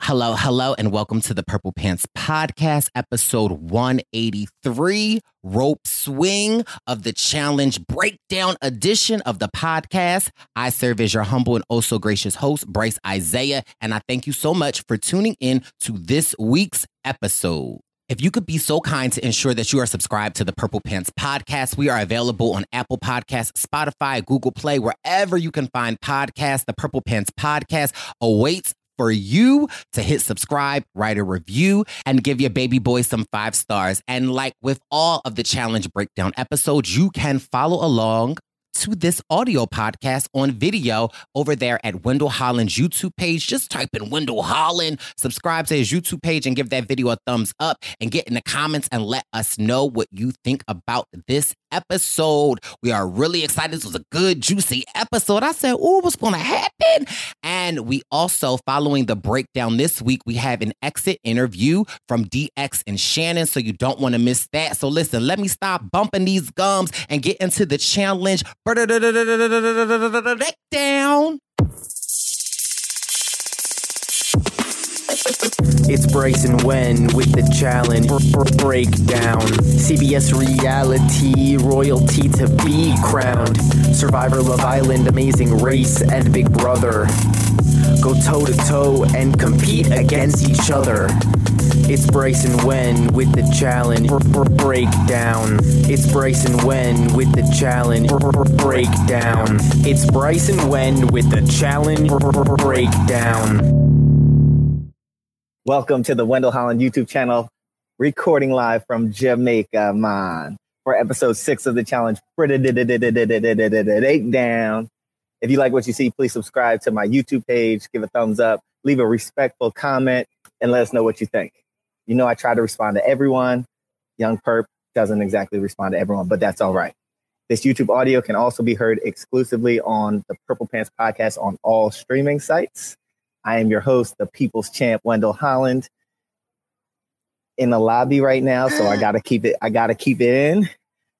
Hello, hello, and welcome to the Purple Pants Podcast, episode 183, Rope Swing of the Challenge Breakdown edition of the podcast. I serve as your humble and oh also gracious host, Bryce Isaiah, and I thank you so much for tuning in to this week's episode. If you could be so kind to ensure that you are subscribed to the Purple Pants podcast, we are available on Apple Podcasts, Spotify, Google Play, wherever you can find podcasts. The Purple Pants podcast awaits for you to hit subscribe, write a review, and give your baby boy some five stars. And like with all of the challenge breakdown episodes, you can follow along to this audio podcast on video over there at Wendell Holland's YouTube page. Just type in Wendell Holland, subscribe to his YouTube page, and give that video a thumbs up and get in the comments and let us know what you think about this episode. We are really excited. This was a good, juicy episode. I said, Oh, what's going to happen? And we also, following the breakdown this week, we have an exit interview from DX and Shannon. So you don't want to miss that. So listen, let me stop bumping these gums and get into the challenge. Breakdown. It's Bryson Wen with the challenge for breakdown. CBS reality, royalty to be crowned. Survivor Love Island, Amazing Race, and Big Brother. Go toe to toe and compete against each other. It's Bryson Wen with the challenge breakdown. It's Bryson Wen with the challenge breakdown. It's Bryson Wen with the challenge breakdown. Welcome to the Wendell Holland YouTube channel, recording live from Jamaica, man, for episode six of the challenge. Eight down. If you like what you see, please subscribe to my YouTube page, give a thumbs up, leave a respectful comment, and let us know what you think. You know, I try to respond to everyone. Young Perp doesn't exactly respond to everyone, but that's all right. This YouTube audio can also be heard exclusively on the Purple Pants podcast on all streaming sites. I am your host, the People's Champ, Wendell Holland, in the lobby right now. So I gotta keep it. I gotta keep it in.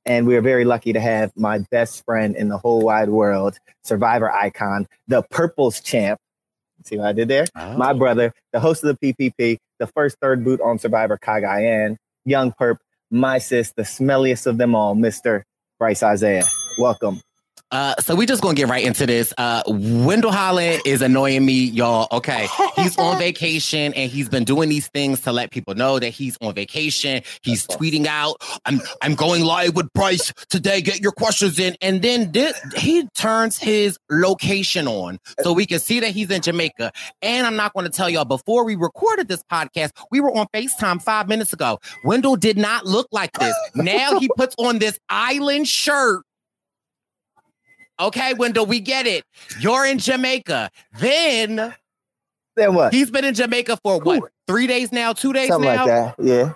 And we are very lucky to have my best friend in the whole wide world, Survivor icon, the Purple's Champ. See what I did there? Oh. My brother, the host of the PPP, the first third boot on Survivor Cagayan, Young Perp, my sis, the smelliest of them all, Mr. Bryce Isaiah. Welcome. Uh, so we just gonna get right into this. Uh, Wendell Holland is annoying me, y'all. Okay, he's on vacation and he's been doing these things to let people know that he's on vacation. He's tweeting out, "I'm I'm going live with Bryce today. Get your questions in." And then this, he turns his location on so we can see that he's in Jamaica. And I'm not going to tell y'all before we recorded this podcast, we were on Facetime five minutes ago. Wendell did not look like this. Now he puts on this island shirt Okay, Wendell, we get it. You're in Jamaica. Then, then what? He's been in Jamaica for what? Three days now? Two days Something now? like that. Yeah.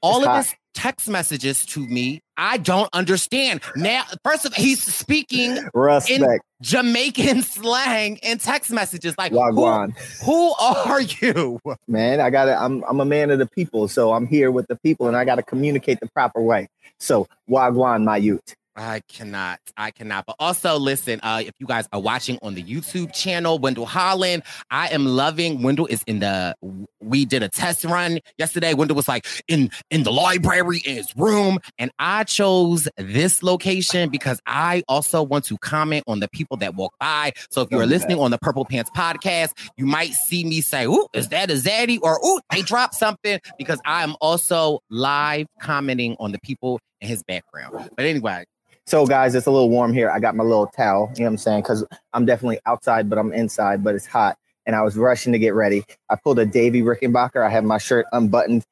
All it's of hot. his text messages to me, I don't understand. Now, first of all, he's speaking Respect. in Jamaican slang and text messages. Like, who, Wagwan. who are you? Man, I gotta I'm I'm a man of the people, so I'm here with the people and I gotta communicate the proper way. So Wagwan, my youth. I cannot. I cannot. But also, listen, uh, if you guys are watching on the YouTube channel, Wendell Holland, I am loving. Wendell is in the. We did a test run yesterday. Wendell was like in in the library in his room, and I chose this location because I also want to comment on the people that walk by. So if you're listening on the Purple Pants podcast, you might see me say, "Ooh, is that a Zaddy?" or "Ooh, they dropped something," because I am also live commenting on the people in his background. But anyway. So guys, it's a little warm here. I got my little towel, you know what I'm saying? Because I'm definitely outside, but I'm inside, but it's hot. And I was rushing to get ready. I pulled a Davie Rickenbacker. I have my shirt unbuttoned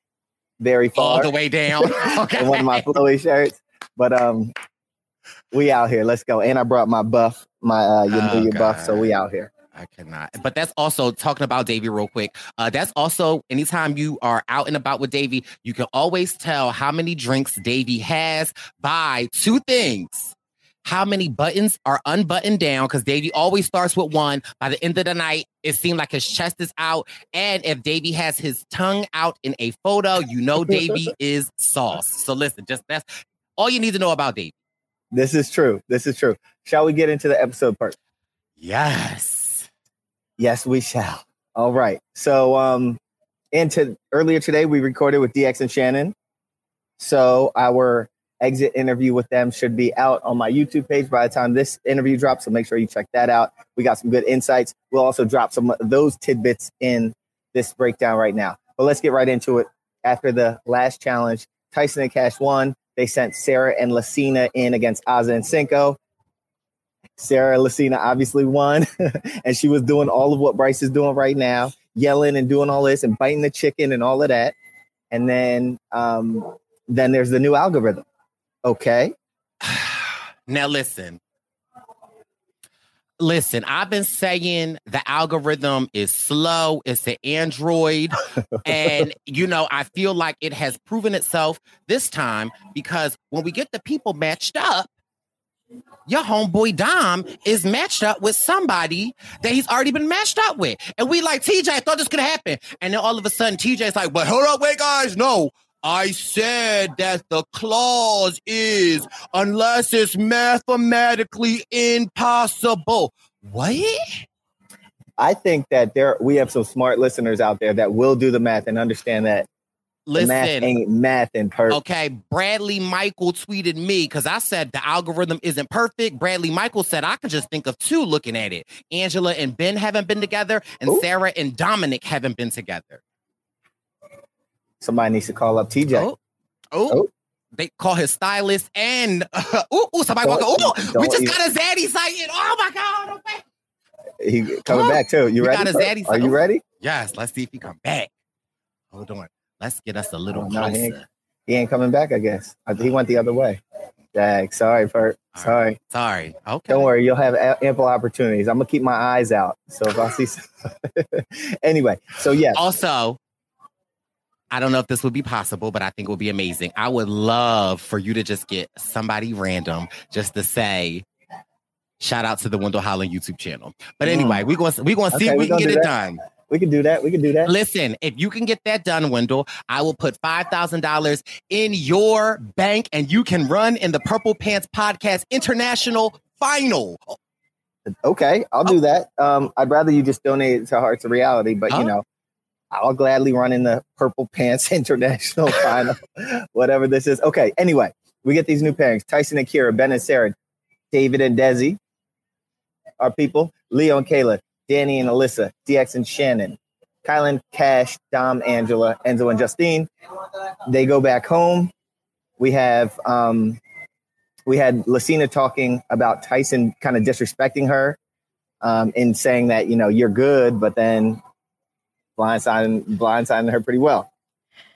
very far. all the way down. Okay. one of my flowy shirts. But um we out here. Let's go. And I brought my buff, my uh you know Oh, your buff. So we out here. I cannot. But that's also talking about Davie real quick. Uh, that's also anytime you are out and about with Davie, you can always tell how many drinks Davie has by two things. How many buttons are unbuttoned down? Because Davie always starts with one. By the end of the night, it seemed like his chest is out. And if Davie has his tongue out in a photo, you know Davie is sauce. So listen, just that's all you need to know about Davy. This is true. This is true. Shall we get into the episode part? Yes. Yes, we shall. All right. So um into earlier today we recorded with DX and Shannon. So our exit interview with them should be out on my YouTube page by the time this interview drops. So make sure you check that out. We got some good insights. We'll also drop some of those tidbits in this breakdown right now. But let's get right into it. After the last challenge, Tyson and Cash won. They sent Sarah and Lacina in against Aza and Cinco. Sarah Lacina obviously won, and she was doing all of what Bryce is doing right now, yelling and doing all this and biting the chicken and all of that. And then, um, then there's the new algorithm. Okay, Now listen. Listen, I've been saying the algorithm is slow. It's an Android. and, you know, I feel like it has proven itself this time because when we get the people matched up, your homeboy Dom is matched up with somebody that he's already been matched up with. And we like, TJ, I thought this could happen. And then all of a sudden, TJ's like, but hold up, wait, guys, no. I said that the clause is unless it's mathematically impossible. What? I think that there we have some smart listeners out there that will do the math and understand that the math Listen, ain't math in per. okay, Bradley Michael tweeted me because I said the algorithm isn't perfect. Bradley Michael said I could just think of two looking at it. Angela and Ben haven't been together, and Ooh. Sarah and Dominic haven't been together. Somebody needs to call up TJ. Oh, oh. Oh. They call his stylist and uh, ooh, ooh, somebody Don't- Ooh, we just even- got a Zaddy sighting. Oh my god! Okay. He coming Oh, back too. You we ready? got a zaddy Are you ready? Yes, let's see if he come back. Hold on. Let's get us a little no, he ain't- closer. He ain't coming back. I guess he went the other way. Dag, sorry. All Sorry. Sorry. Okay. Don't worry, you'll have a- ample opportunities. I'm gonna keep my eyes out. So if I see, some... anyway, so yeah. Also, I don't know if this would be possible, but I think it would be amazing. I would love for you to just get somebody random just to say, shout out to the Wendell Holland YouTube channel. But Mm. anyway, we're going to we're to see Okay, if we we can gonna get it that. done. We can do that. We can do that. Listen, if you can get that done, Wendell, I will put $5,000 in your bank and you can run in the Purple Pants Podcast International Final. Okay, I'll do that. Um, I'd rather you just donate it to Hearts of Reality, but Huh? you know, I'll gladly run in the Purple Pants International Final, whatever this is. Okay, anyway, we get these new pairings: Tyson and Kyra, Ben and Sarah, David and Desi, our people, Leo and Kayla, Danny and Alyssa, DX and Shannon, Kylan, Cash, Dom, Angela, Enzo and Justine. They go back home. We have um, we had Lucina talking about Tyson kind of disrespecting her um, in saying that you know you're good, but then blindsiding blindsiding her pretty well.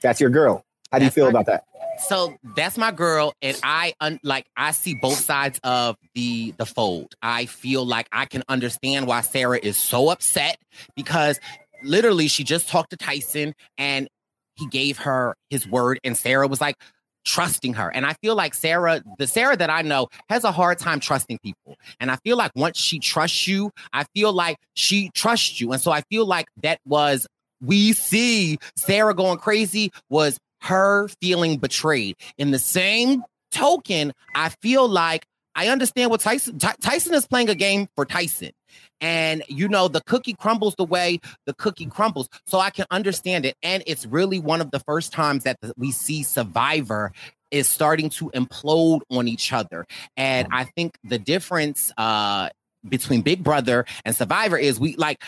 That's your girl. How do you feel about that? So that's my girl, and I un- like I see both sides of the the fold. I feel like I can understand why Sarah is so upset because literally she just talked to Tyson and he gave her his word, and Sarah was like, trusting her. And I feel like Sarah, the Sarah that I know, has a hard time trusting people. And I feel like once she trusts you, I feel like she trusts you. And so I feel like that was we see Sarah going crazy was her feeling betrayed. In the same token, I feel like I understand what Tyson Tyson is playing a game for Tyson. And you know, the cookie crumbles the way the cookie crumbles. So I can understand it. And it's really one of the first times that we see Survivor is starting to implode on each other. And I think the difference uh between Big Brother and Survivor is we like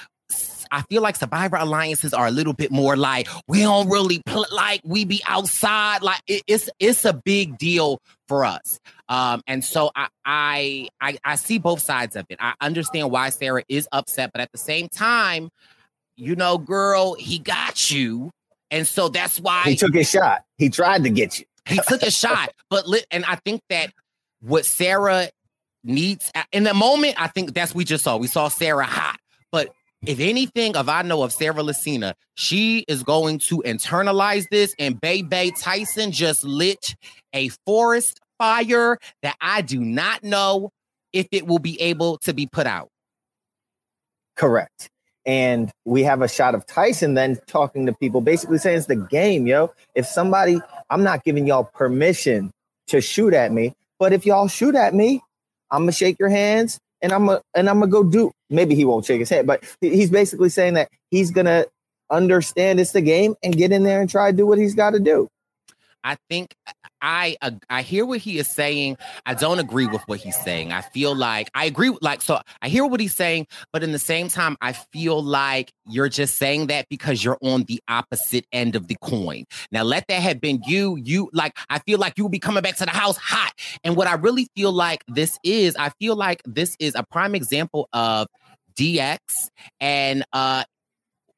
I feel like survivor alliances are a little bit more like we don't really pl- like we be outside. Like it, it's it's a big deal for us. Um, and so I, I I I see both sides of it. I understand why Sarah is upset, but at the same time, you know, girl, he got you, and so that's why he took his shot. He tried to get you. he took a shot, but li- and I think that what Sarah needs in the moment, I think that's we just saw. We saw Sarah hot, but if anything, if I know of Sarah Lacina, she is going to internalize this. And Bay Bay Tyson just lit a forest fire that I do not know if it will be able to be put out. Correct. And we have a shot of Tyson then talking to people, basically saying it's the game, yo. If somebody, I'm not giving y'all permission to shoot at me, but if y'all shoot at me, I'm gonna shake your hands and I'm a, and I'm gonna go do. Maybe he won't shake his head, but he's basically saying that he's gonna understand it's the game and get in there and try to do what he's got to do. I think I uh, I hear what he is saying. I don't agree with what he's saying. I feel like I agree with like so I hear what he's saying, but in the same time I feel like you're just saying that because you're on the opposite end of the coin. Now let that have been you, you like I feel like you will be coming back to the house hot. And what I really feel like this is, I feel like this is a prime example of DX and uh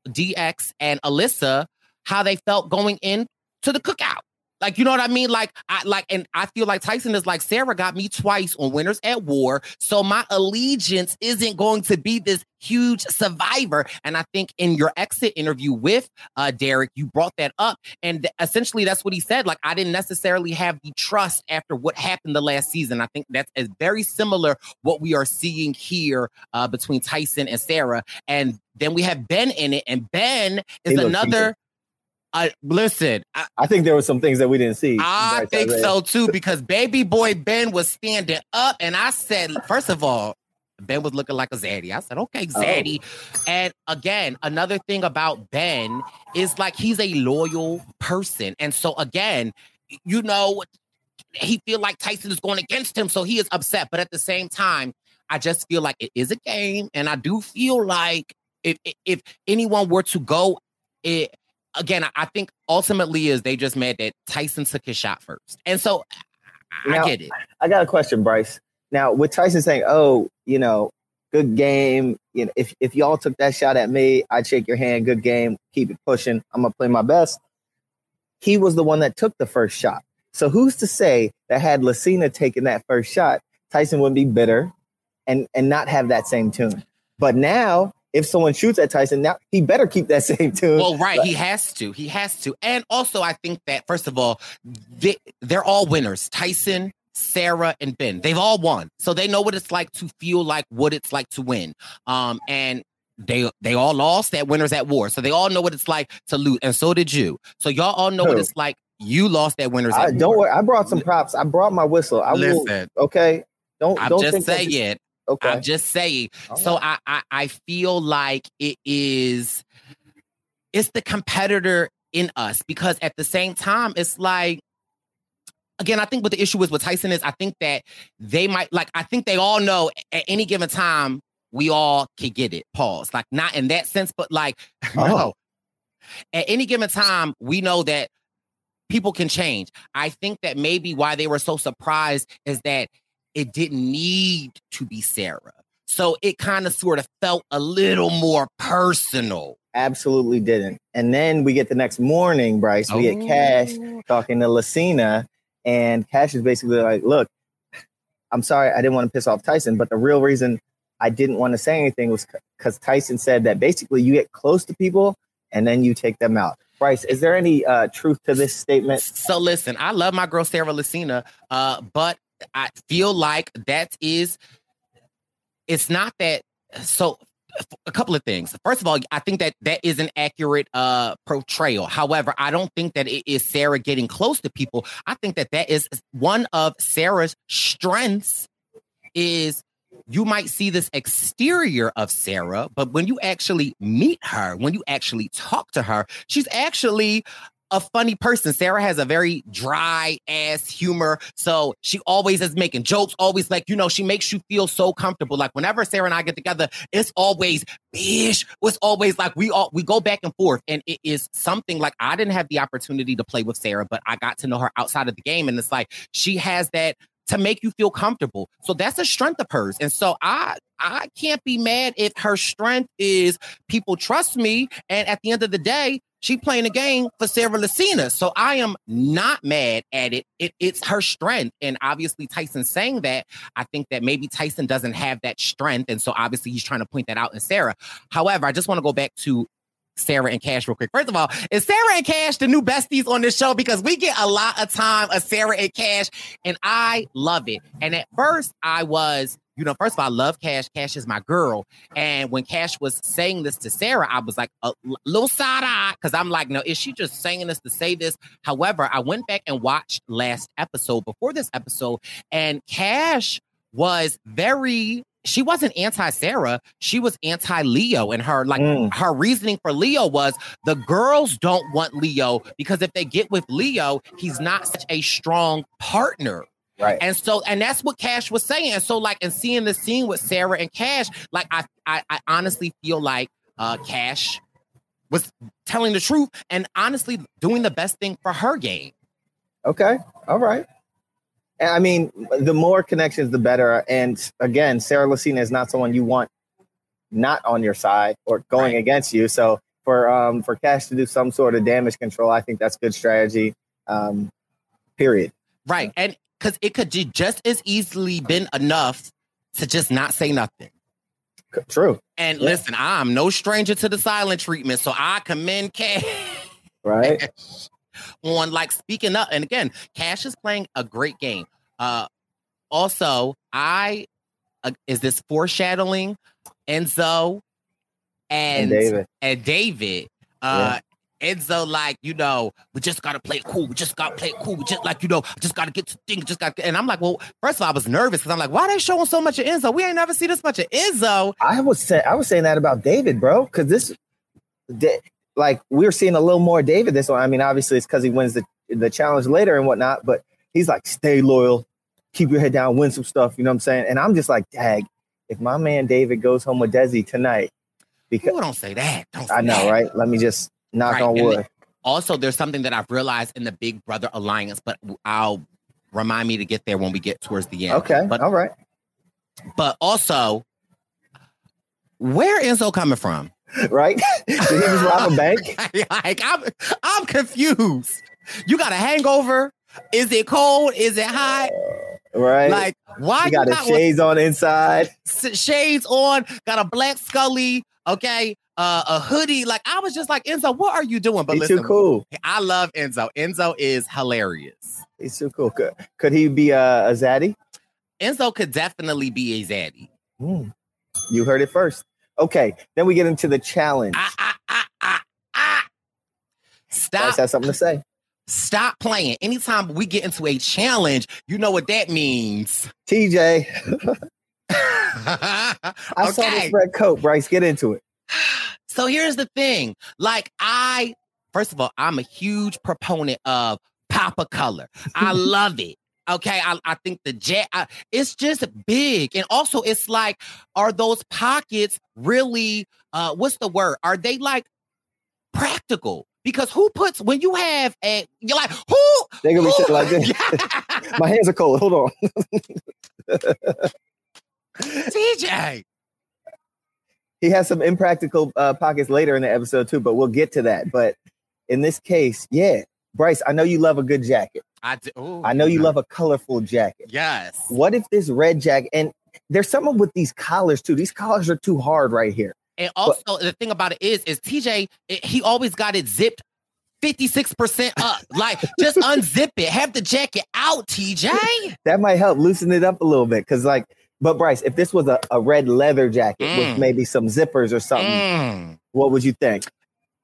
DX and Alyssa how they felt going in to the cookout. Like, you know what I mean? Like, I like, and I feel like Tyson is like, Sarah got me twice on Winners at War. So my allegiance isn't going to be this huge survivor. And I think in your exit interview with uh Derek, you brought that up. And th- essentially that's what he said. Like, I didn't necessarily have the trust after what happened the last season. I think that's is very similar what we are seeing here uh between Tyson and Sarah. And then we have Ben in it, and Ben is another I listen. I, I, think there were some things that we didn't see. I think so too because baby boy Ben was standing up, and I said, first of all, Ben was looking like a zaddy. I said, okay, oh. zaddy. Oh. And again, another thing about Ben is like he's a loyal person, and so again, you know, he feel like Tyson is going against him, so he is upset. But at the same time, I just feel like it is a game, and I do feel like if if anyone were to go it again, I think ultimately is they just mad that Tyson took his shot first. And so I get it. I got a question, Bryce. Now, with Tyson saying, "Oh, you know, good game. You know, if if y'all took that shot at me, I'd shake your hand. Good game. Keep it pushing. I'm gonna play my best." He was the one that took the first shot. So who's to say that had Lacina taken that first shot, Tyson wouldn't be bitter and and not have that same tune. But now if someone shoots at Tyson, now he better keep that same tune. Well, right, he has to. He has to. And also, I think that first of all, they, they're all winners. Tyson, Sarah, and Ben. They've all won, so they know what it's like to feel like what it's like to win. Um, and they they all lost at winners at war, so they all know what it's like to lose, and so did you. So y'all all know what it's like. You lost at winners. I, at don't worry. I brought some props. I brought my whistle. I Listen, will. Okay. Don't. I'm don't just saying. Okay. I'm just saying. so I, I I feel like it is it's the competitor in us because at the same time it's like again, I think what the issue is with Tyson is I think that they might like I think they all know at any given time we all can get it. Pause. Like not in that sense, but like oh. no. At any given time, we know that people can change. I think that maybe why they were so surprised is that it didn't need to be Sarah. So it kind of sort of felt a little more personal. Absolutely didn't. And then we get the next morning, Bryce, we oh. get Cash oh. talking to Lacina, and Cash is basically like, look, I'm sorry, I didn't want to piss off Tyson, but the real reason I didn't want to say anything was because Tyson said that basically you get close to people and then you take them out. Bryce, is there any uh, truth to this statement? So listen, I love my girl Sarah Lacina, uh, but I feel like that is it's not that so a couple of things. First of all, I think that that is an accurate uh portrayal. However, I don't think that it is Sarah getting close to people. I think that that is one of Sarah's strengths is you might see this exterior of Sarah, but when you actually meet her, when you actually talk to her, she's actually a funny person. Sarah has a very dry ass humor. So she always is making jokes, always like, you know, she makes you feel so comfortable. Like whenever Sarah and I get together, it's always bish. It's always like we all we go back and forth. And it is something like I didn't have the opportunity to play with Sarah, but I got to know her outside of the game. And it's like she has that to make you feel comfortable. So that's a strength of hers. And so I I can't be mad if her strength is people trust me. And at the end of the day, she playing a game for Sarah Lacina. So I am not mad at it. it. It's her strength. And obviously Tyson saying that, I think that maybe Tyson doesn't have that strength. And so obviously he's trying to point that out in Sarah. However, I just want to go back to Sarah and Cash real quick. First of all, is Sarah and Cash the new besties on this show? Because we get a lot of time of Sarah and Cash, and I love it. And at first, I was you know, first of all, I love Cash. Cash is my girl. And when Cash was saying this to Sarah, I was like a little side eye because I'm like, no, is she just saying this to say this? However, I went back and watched last episode before this episode, and Cash was very she wasn't anti Sarah. She was anti Leo. And her like mm. her reasoning for Leo was the girls don't want Leo because if they get with Leo, he's not such a strong partner. Right. And so, and that's what Cash was saying. And so, like, and seeing the scene with Sarah and Cash, like, I, I, I honestly feel like uh Cash was telling the truth and honestly doing the best thing for her game. Okay. All right. I mean, the more connections, the better. And again, Sarah Lacina is not someone you want not on your side or going right. against you. So for um for Cash to do some sort of damage control, I think that's good strategy. Um, period. Right. And because it could just as easily been enough to just not say nothing. True. And yeah. listen, I'm no stranger to the silent treatment, so I commend Cash. Right. on like speaking up. And again, Cash is playing a great game. Uh also, I uh, is this foreshadowing Enzo and, and David. And David uh Enzo, like, you know, we just gotta play it cool. We just gotta play it cool. We just like, you know, just gotta get to things. Just got and I'm like, well, first of all, I was nervous because I'm like, why are they showing so much of Enzo? We ain't never seen this much of Enzo. I was say I was saying that about David, bro, because this like we are seeing a little more David this one. I mean, obviously it's because he wins the the challenge later and whatnot, but he's like, stay loyal, keep your head down, win some stuff. You know what I'm saying? And I'm just like, dag, if my man David goes home with Desi tonight, because Ooh, don't say that. Don't say I know, that. right? Let me just knock right. on wood. also, there's something that I've realized in the Big Brother Alliance, but I'll remind me to get there when we get towards the end. Okay. But all right. But also, where Enzo coming from? Right? Did he just rob a bank? like I'm I'm confused. You got a hangover? Is it cold? Is it hot? Uh, right. Like why you got his shades on inside? Shades on, got a black scully, okay? Uh, a hoodie. Like I was just like, Enzo, what are you doing? But He's listen, too cool. I love Enzo. Enzo is hilarious. He's too cool. Could, could he be a, a zaddy? Enzo could definitely be a zaddy. Mm. You heard it first. Okay, then we get into the challenge. Ah, ah, ah, ah, ah. Stop. Has something to say. Stop playing. Anytime we get into a challenge, you know what that means. TJ. I okay. saw this red coat, Bryce. Get into it. So here's the thing. Like I, first of all, I'm a huge proponent of Papa color. I love it. Okay, I, I think the jet, I, it's just big, and also it's like, are those pockets really? Uh, what's the word? Are they like practical? Because who puts when you have a you're like who? They gonna be like this. My hands are cold. Hold on. TJ, he has some impractical uh, pockets later in the episode too, but we'll get to that. But in this case, yeah, Bryce, I know you love a good jacket. I do. Ooh, I know you no. love a colorful jacket. Yes. What if this red jacket and there's something with these collars too. These collars are too hard right here. And also, but, the thing about it is, is TJ, it, he always got it zipped 56% up. Like, just unzip it. Have the jacket out, TJ. That might help loosen it up a little bit. Cause like, but Bryce, if this was a, a red leather jacket Mm. with maybe some zippers or something, Mm. what would you think?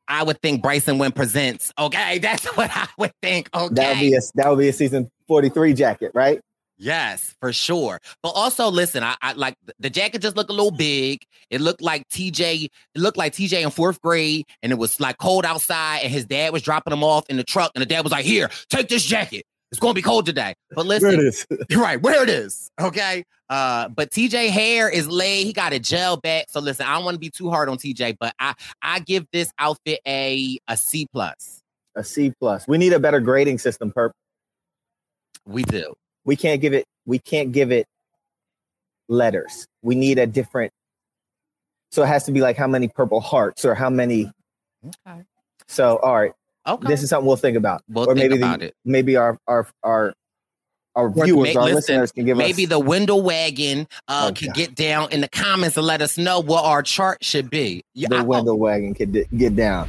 I would think Bryson Wynn presents. Okay, that's what I would think. Okay. That would be a that would be a season 43 jacket, right? Yes, for sure. But also, listen, I, I like the jacket just looked a little big. It looked like TJ, it looked like TJ in fourth grade, and it was like cold outside, and his dad was dropping him off in the truck, and the dad was like, Here, take this jacket. It's gonna be cold today. But listen, is. right where it is. Okay. Uh, but TJ hair is laid. He got a gel back. So listen, I don't want to be too hard on TJ, but I I give this outfit a a C plus. a C plus. We need a better grading system, Perp. We do. We can't give it. We can't give it letters. We need a different. So it has to be like how many purple hearts or how many. Okay. So all right, Okay. this is something we'll think about. we'll or think maybe about the, it. maybe our our our our viewers, our listen, listeners can give Maybe us. the window wagon uh, Oh, can get down in the comments and let us know what our chart should be. Yeah, the I- window wagon could d- get down.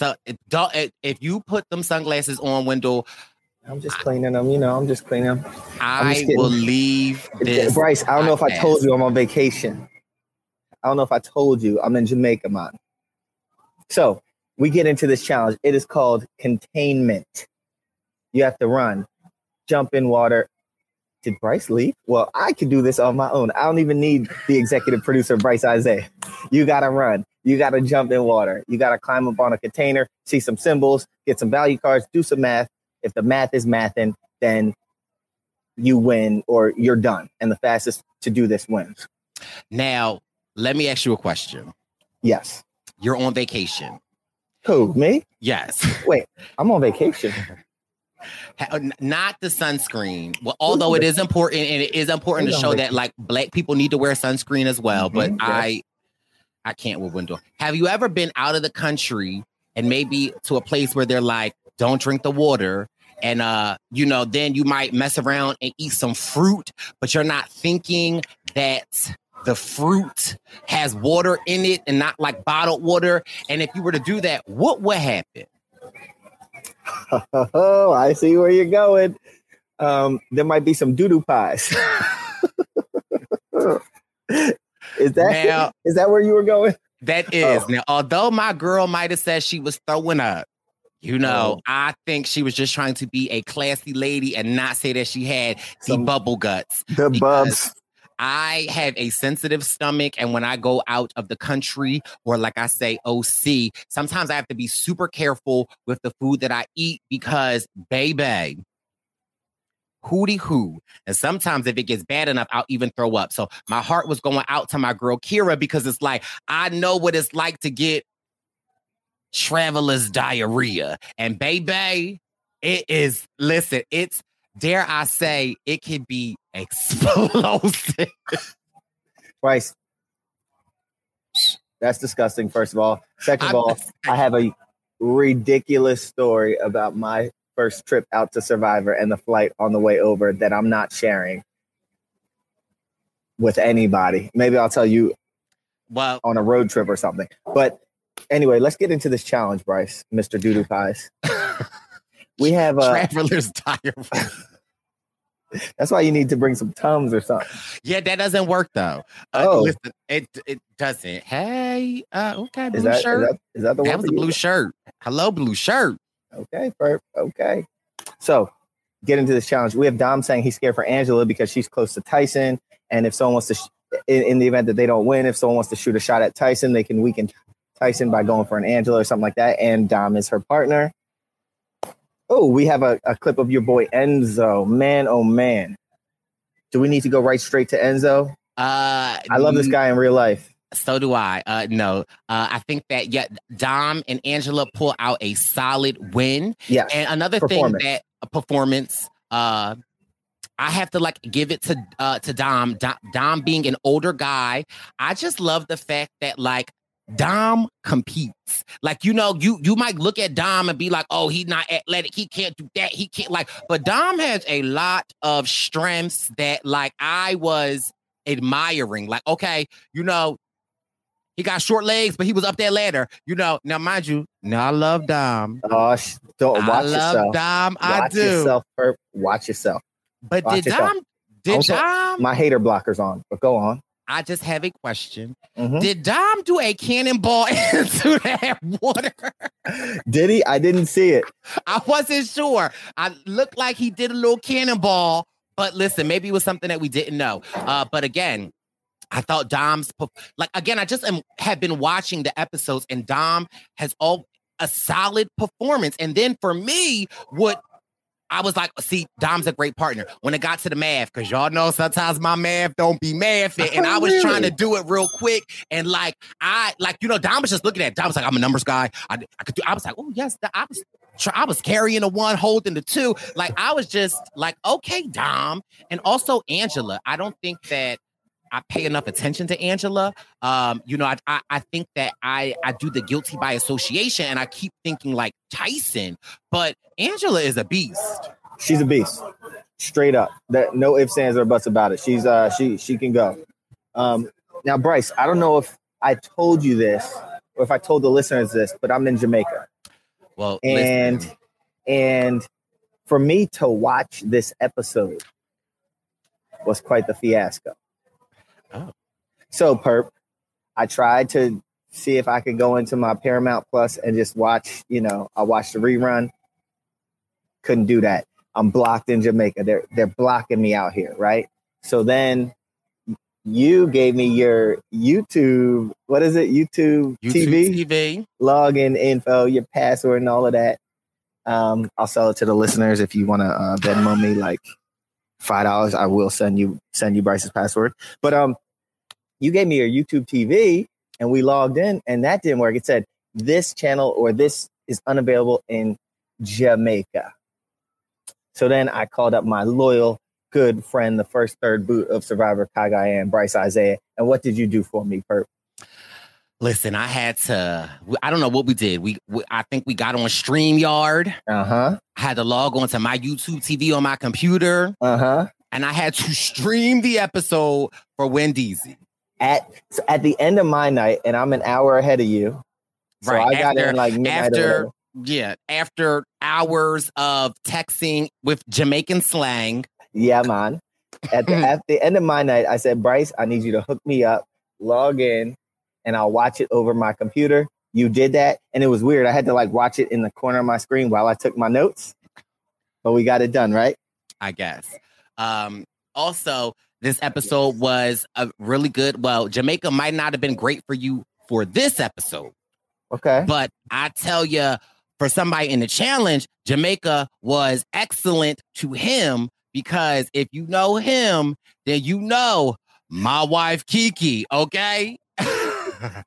So it don't, it, if you put them sunglasses on, window, I'm just cleaning them. You know, I'm just cleaning them. I just will leave this. Bryce, I don't know if I told you I'm on vacation. I don't know if I told you I'm in Jamaica, man. So we get into this challenge. It is called containment. You have to run, jump in water. Did Bryce leave? Well, I could do this on my own. I don't even need the executive producer, Bryce Isaiah. You got to run. You got to jump in water. You got to climb up on a container, see some symbols, get some value cards, do some math. If the math is mathing, then you win or you're done. And the fastest to do this wins. Now, let me ask you a question. Yes. You're on vacation. Who? Me? Yes. Wait, I'm on vacation. Not the sunscreen. Well, although it is important and it is important to show that like black people need to wear sunscreen as well. But Mhm, yes. I I can't with window. Have you ever been out of the country and maybe to a place where they're like, don't drink the water? And uh, you know, then you might mess around and eat some fruit, but you're not thinking that the fruit has water in it and not like bottled water. And if you were to do that, what would happen? Oh, I see where you're going. Um, there might be some doo-doo pies. is that Now- is that where you were going? That is Oh. now, although my girl might have said she was throwing up, you know, Oh. I think she was just trying to be a classy lady and not say that she had the bubble guts. The bubs. I have a sensitive stomach, and when I go out of the country, or like I say, OC, sometimes I have to be super careful with the food that I eat because, baby, hooty hoo. And sometimes if it gets bad enough, I'll even throw up. So my heart was going out to my girl Kyra because it's like, I know what it's like to get traveler's diarrhea. And baby, it is, listen, it's, dare I say, it can be explosive. Bryce. That's disgusting, first of all. Second of all, I have a ridiculous story about my first trip out to Survivor and the flight on the way over that I'm not sharing with anybody. Maybe I'll tell you well, on a road trip or something. But anyway, let's get into this challenge, Bryce, Mr. Doodoo Pies. We have uh traveler's diarrhea. that's why you need to bring some Tums or something. Yeah, that doesn't work though. Uh, Oh. listen, it it doesn't. Hey, uh, okay, blue Is that, is shirt. that is that the that was a blue shirt. Hello, blue shirt. Okay, Perp. Okay. So get into this challenge. We have Dom saying he's scared for Angela because she's close to Tyson. And if someone wants to, sh- in, in the event that they don't win, if someone wants to shoot a shot at Tyson, they can weaken Tyson by going for an Angela or something like that. And Dom is her partner. Oh, we have a, a clip of your boy Enzo. Man, oh man. Do we need to go right straight to Enzo? Uh, I love this guy in real life. So do I. Uh, no, uh, I think that yeah, Dom and Angela pull out a solid win. Yeah. And another thing that a performance, uh, I have to like give it to uh, to Dom. Dom. Dom being an older guy, I just love the fact that like Dom competes. Like you know, you you might look at Dom and be like, "Oh, he's not athletic. He can't do that. He can't like." But Dom has a lot of strengths that like I was admiring. Like, okay, you know, he got short legs, but he was up that ladder. You know, now mind you, now I love Dom. Oh, don't I watch love yourself. Dom. I do. yourself, Perp. Watch yourself. But Watch did yourself. Dom? Did Also, Dom? My hater blocker's on, but go on. I just have a question. Mhm. Did Dom do a cannonball into that water? Did he? I didn't see it. I wasn't sure. I looked like he did a little cannonball, but listen, maybe it was something that we didn't know. Uh, but again, I thought Dom's like again. I just am, have been watching the episodes, and Dom has all a solid performance. And then for me, what I was like, see, Dom's a great partner. When it got to the math, because y'all know sometimes my math don't be mathing, and I was trying to do it real quick, and like I like you know, Dom was just looking at it. Dom was like, I'm a numbers guy. I, I could do. I was like, oh yes, I was. I was carrying the one, holding the two. Like I was just like, okay, Dom, and also Angela. I don't think that I pay enough attention to Angela. Um, you know, I, I I think that I I do the guilty by association, and I keep thinking like Tyson, but Angela is a beast. She's a beast, straight up. That no ifs, ands, or buts about it. She's uh she she can go. Um, now Bryce, I don't know if I told you this or if I told the listeners this, but I'm in Jamaica, Well, and listen, and for me to watch this episode was quite the fiasco. Oh. So perp, I tried to see if I could go into my Paramount Plus and just watch. You know, I watched the rerun. Couldn't do that. I'm blocked in Jamaica. They're they're blocking me out here, right? So then you gave me your YouTube. What is it? YouTube, YouTube TV TV. login info, your password, and all of that. Um, I'll sell it to the listeners if you want to uh, Venmo me like five dollars. I will send you send you Bryce's password. But um, you gave me your YouTube TV, and we logged in, and that didn't work. It said this channel or this is unavailable in Jamaica. So then I called up my loyal, good friend, the first third boot of Survivor Cagayan, Bryce Isaiah. And what did you do for me, Perp? Listen, I had to. I don't know what we did. We, we I think we got on Streamyard. Uh huh. I had to log on to my YouTube TV on my computer, Uh huh. and I had to stream the episode for Wendy's. at so at the end of my night, and I'm an hour ahead of you. So Right, I got after- in like midnight. after yeah, after hours of texting with Jamaican slang. yeah, man. At the at the end of my night, I said, Bryce, I need you to hook me up, log in, and I'll watch it over my computer. You did that, and it was weird. I had to like watch it in the corner of my screen while I took my notes. But we got it done, right? I guess. Um, also, this episode was a really good. Well, Jamaica might not have been great for you for this episode, Okay. but I tell you, for somebody in the challenge, Jamaica was excellent to him because if you know him, then you know my wife Kiki. Okay.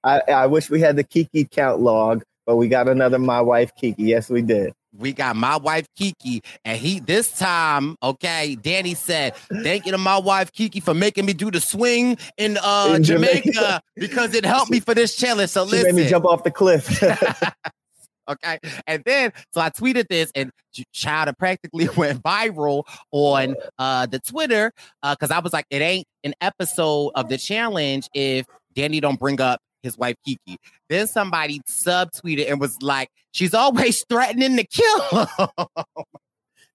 I, I wish we had the Kiki count log, but we got another my wife Kiki. Yes, we did. we got my wife Kiki, and he this time, okay, Danny said, Thank you to my wife Kiki for making me do the swing in uh In Jamaica, Jamaica. because it helped me for this challenge. So She made me jump off the cliff. okay. And then so I tweeted this and Ch- child it practically went viral on uh the Twitter uh because I was like, it ain't an episode of the challenge if Danny don't bring up his wife Kiki. Then somebody subtweeted and was like, she's always threatening to kill him.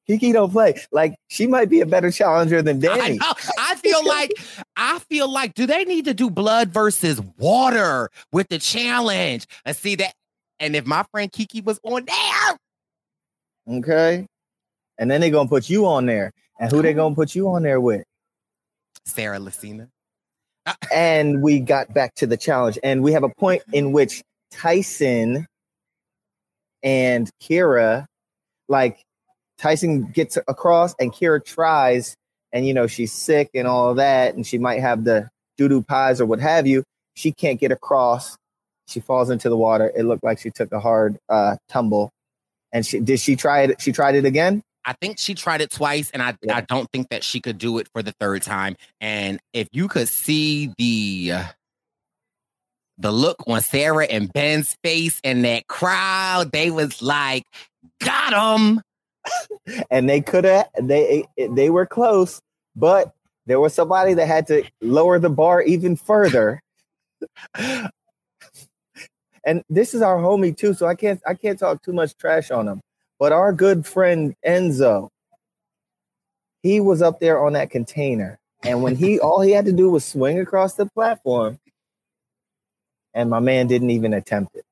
Kiki don't play. Like she might be a better challenger than I Danny. know. I feel like I feel like do they need to do blood versus water with the challenge? And see that. And if my friend Kiki was on there, Okay. And then they're gonna put you on there. And who they gonna put you on there with? Sarah Lacina. And we got back to the challenge. And we have a point in which Tyson and Kyra, like Tyson gets across and Kyra tries, and you know, she's sick and all that, and she might have the doo-doo pies or what have you. She can't get across. She falls into the water. It looked like she took a hard uh, tumble. And she did she try it? She tried it again. I think she tried it twice, and I, Yeah. I don't think that she could do it for the third time. And if you could see the the look on Sarah and Ben's face in that crowd, they was like, "Got him!" and they could have they eh, eh, they were close, but there was somebody that had to lower the bar even further. and this is our homie too, so I can't I can't talk too much trash on him. But our good friend Enzo, he was up there on that container, and when he all he had to do was swing across the platform, and my man didn't even attempt it.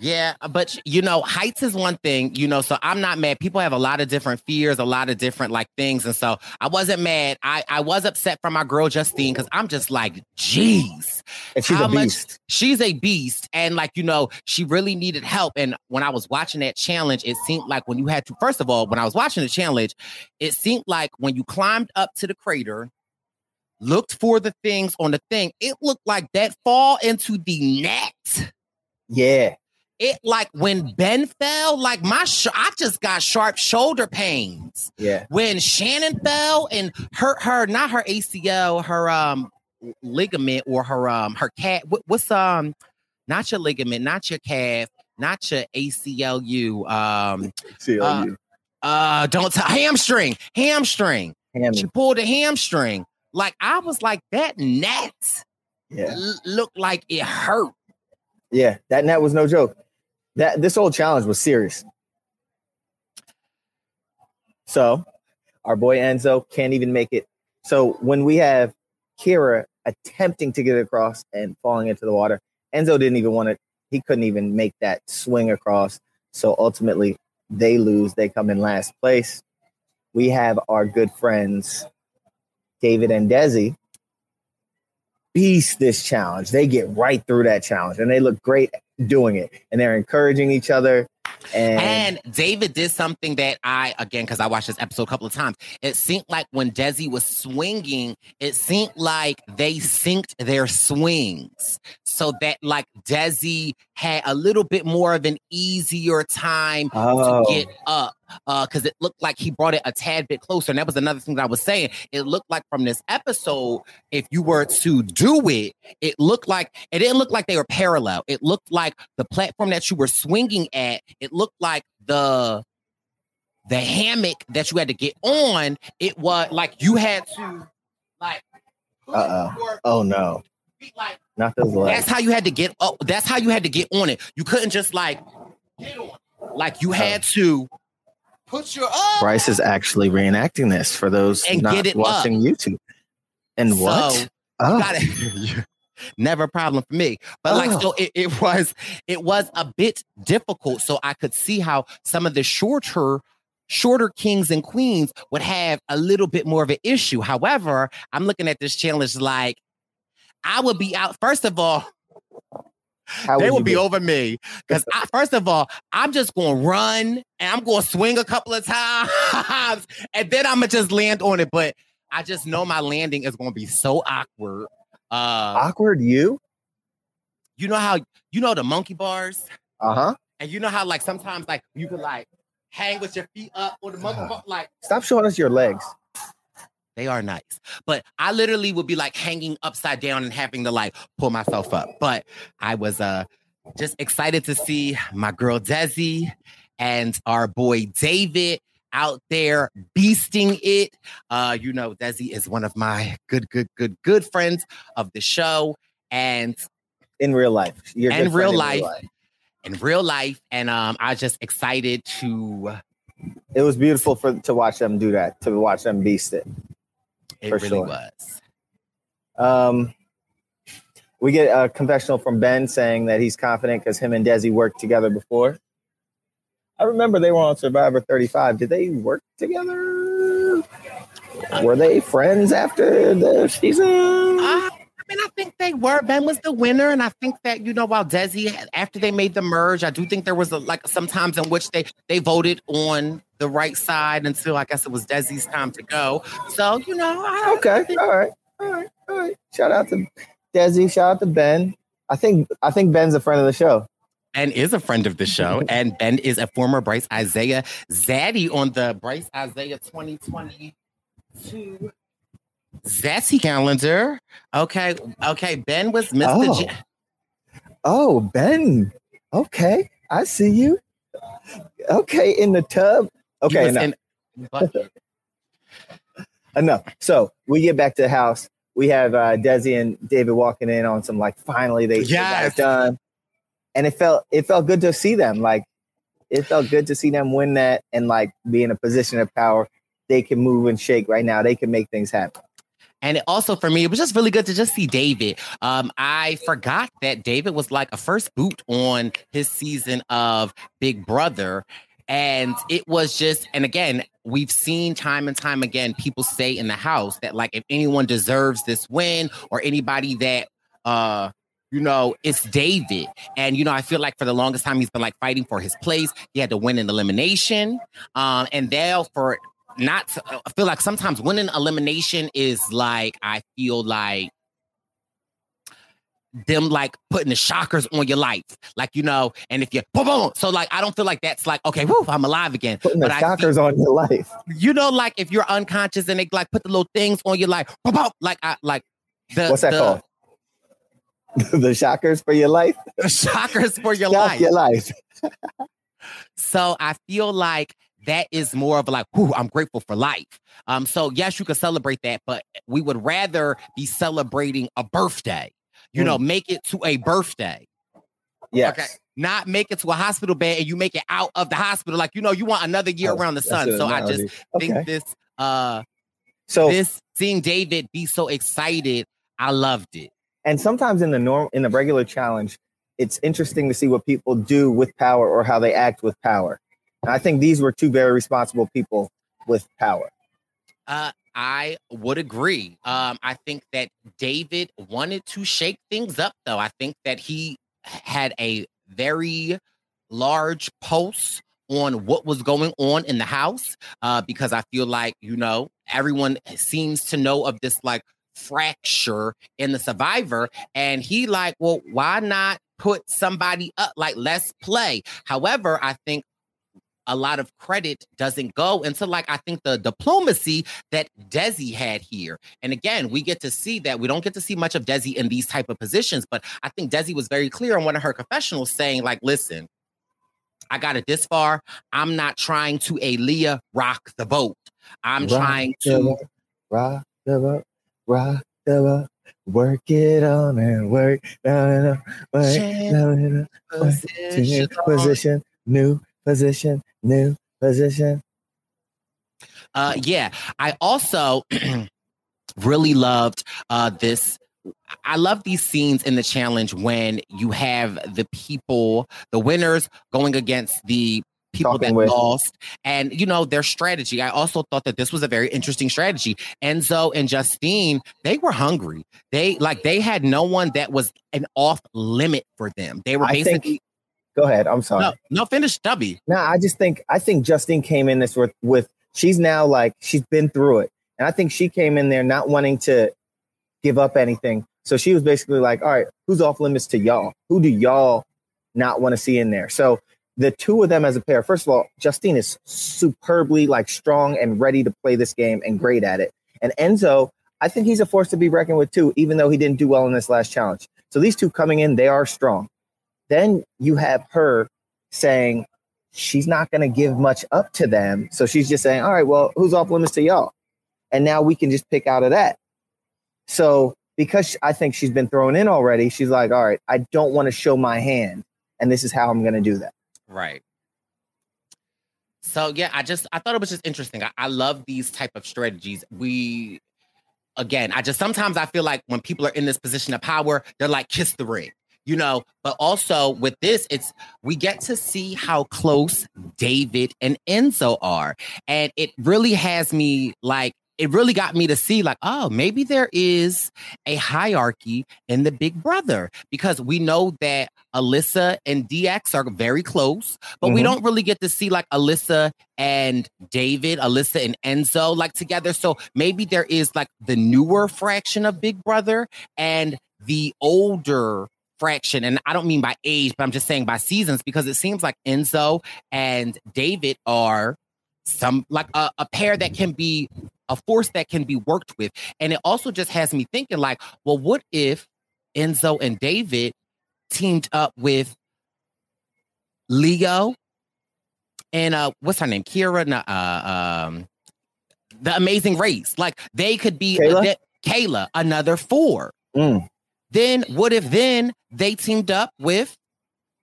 Yeah, uh, but you know, heights is one thing, you know, so I'm not mad. People have a lot of different fears, a lot of different like things. And so I wasn't mad. I, I was upset for my girl Justine because I'm just like, geez, And she's How a much- she's a beast. And like, you know, she really needed help. And when I was watching that challenge, it seemed like when you had to, first of all, when I was watching the challenge, it seemed like when you climbed up to the crater, looked for the things on the thing, it looked like that fall into the net Yeah, it like when Ben fell, like my sh- I just got sharp shoulder pains. yeah. When Shannon fell and hurt her not her ACL, her um ligament or her um her cat what, what's um not your ligament, not your calf, not your ACLU, um Uh, uh don't t- hamstring, hamstring. Hammond. She pulled a hamstring. Like I was like that net Yeah. l- looked like it hurt. Yeah, that net was no joke. That this whole challenge was serious. So, our boy Enzo can't even make it. So when we have Kyra attempting to get across and falling into the water, Enzo didn't even want to. He couldn't even make that swing across. So ultimately, they lose. They come in last place. We have our good friends David and Desi beast this challenge. They get right through that challenge and they look great doing it. And they're encouraging each other. And, And David did something that I, again, because I watched this episode a couple of times, it seemed like when Desi was swinging, it seemed like they synced their swings so that like Desi had a little bit more of an easier time oh, to get up Uh, because it looked like he brought it a tad bit closer. And that was another thing that I was saying. It looked like from this episode, if you were to do it, it looked like it didn't look like they were parallel. It looked like the platform that you were swinging at, it looked like the the hammock that you had to get on, it was like you had to like Uh-oh. oh no, like not those legs. that's how you had to get up. That's how you had to get on it. You couldn't just like get on. it. Like you had oh. to put your up. Bryce is actually reenacting this for those And not get it watching YouTube. And So, what? Oh, never a problem for me. But like Oh. so it, it was it was a bit difficult. So I could see how some of the shorter shorter kings and queens would have a little bit more of an issue. However, I'm looking at this challenge like I would be out. First of all, how they will be over me because first of all, I'm just going to run and I'm going to swing a couple of times and then I'm gonna just land on it. But I just know my landing is going to be so awkward. Uh, awkward? You? you know how you know the monkey bars, Uh huh. and you know how like sometimes like you could like hang with your feet up or the monkey bar, like Stop showing us your legs. They are nice. But I literally would be like hanging upside down and having to like pull myself up. But I was uh just excited to see my girl Desi and our boy David out there beasting it. Uh, you know, Desi is one of my good, good, good, good friends of the show. And In real life. You're a And good friend real life. in real life, and um, I was just excited to It was beautiful for to watch them do that, to watch them beast it. It For really sure. was. Um, we get a confessional from Ben saying that he's confident because him and Desi worked together before. I remember they were on Survivor 35. Did they work together? Were they friends after the season? Uh, I mean, I think they were. Ben was the winner, and I think that you know, while Desi, after they made the merge, I do think there was a, like some times in which they they voted on the right side until I guess it was Desi's time to go. So you know, I, Okay, all right, all right, all right. Shout out to Desi. Shout out to Ben. I think I think Ben's a friend of the show. and is a friend of the show. and Ben is a former Bryce Isaiah Zaddy on the Bryce Isaiah 2022 Zassy calendar. Okay, okay. Ben was Mr. Oh. J- Oh, Ben. Okay, I see you. Okay, in the tub. Okay, enough. in enough. So we get back to the house. We have uh, Desi and David walking in on some like finally they, they got it done, and it felt it felt good to see them. Like it felt good to see them win that and like be in a position of power. They can move and shake right now. They can make things happen. And it also for me, it was just really good to just see David. Um, I forgot that David was like a first boot on his season of Big Brother. And it was just, and again, we've seen time and time again people say in the house that like if anyone deserves this win or anybody that uh you know, it's David. And, you know, I feel like for the longest time, he's been like fighting for his place. He had to win an elimination. Um, and they'll for not, to, I feel like sometimes winning elimination is like, I feel like them like putting the shockers on your life. Like, you know, and if you, boom, boom. So, like, I don't feel like that's like, okay, whoo, I'm alive again. Putting the But I feel- shockers on your life. you know, like if you're unconscious and they like put the little things on your life, boom, boom, like, I, like, the, What's that the, called? the shockers for your life. The shockers for your Shock life. your life. So I feel like that is more of like, whoo, I'm grateful for life. Um, so yes, you can celebrate that, but we would rather be celebrating a birthday. You know, make it to a birthday. Yes. Okay. Not make it to a hospital bed and you make it out of the hospital. Like, you know, you want another year Oh, around the sun. So I analogy. just think Okay. this uh So this seeing David be so excited, I loved it. and sometimes in the norm in the regular challenge it's interesting to see what people do with power or how they act with power and i think these were two very responsible people with power Uh, I would agree. Um, I think that David wanted to shake things up, though. I think that he had a very large pulse on what was going on in the house uh, because I feel like, you know, everyone seems to know of this like fracture in the survivor. And he, like, well, why not put somebody up? Like, let's play. However, I think a lot of credit doesn't go into like I think the diplomacy that Desi had here. And again, we get to see that we don't get to see much of Desi in these type of positions, but I think Desi was very clear on one of her confessionals saying like, listen, I got it this far. I'm not trying to Aaliyah rock the boat. I'm Rock trying to boat, rock the boat, rock the boat, work it on and work down and up, work down and up, work position. Position, new position, new position. Uh, yeah, I also really loved uh, this. I love these scenes in the challenge when you have the people, the winners, going against the people Talking that with- lost, and you know their strategy. I also thought that this was a very interesting strategy. Enzo and Justine, they were hungry. They like they had no one that was an off limit for them. They were I basically Go ahead. I'm sorry. no, no finish stubby. No, I just think I think Justine came in this with with she's now like she's been through it, and I think she came in there not wanting to give up anything. So she was basically like, "All right, who's off limits to y'all? Who do y'all not want to see in there?" So the two of them as a pair. First of all, Justine is superbly like strong and ready to play this game and great at it. And Enzo, I think he's a force to be reckoned with too, even though he didn't do well in this last challenge. So these two coming in, they are strong. Then you have her saying she's not going to give much up to them. So she's just saying, all right, well, who's off limits to y'all? And now we can just pick out of that. So because I think she's been thrown in already, she's like, all right, I don't want to show my hand. And this is how I'm going to do that. Right. So yeah, I just I thought it was just interesting. I, I love these type of strategies. We again, I just sometimes I feel like when people are in this position of power, they're like kiss the ring, you know. But also with this, it's we get to see how close David and Enzo are, and it really has me like it really got me to see like oh maybe there is a hierarchy in the big brother because we know that alyssa and dx are very close but we Mhm. don't really get to see like alyssa and david alyssa and enzo like together so maybe there is like the newer fraction of big brother and the older fraction, and I don't mean by age, but I'm just saying by seasons, because it seems like Enzo and David are some like a, a pair that can be a force that can be worked with. And it also just has me thinking, like, well, what if Enzo and David teamed up with Leo and uh what's her name? Kyra uh um the amazing race. Like they could be Cayla? Cayla, another four. Mm. Then what if then they teamed up with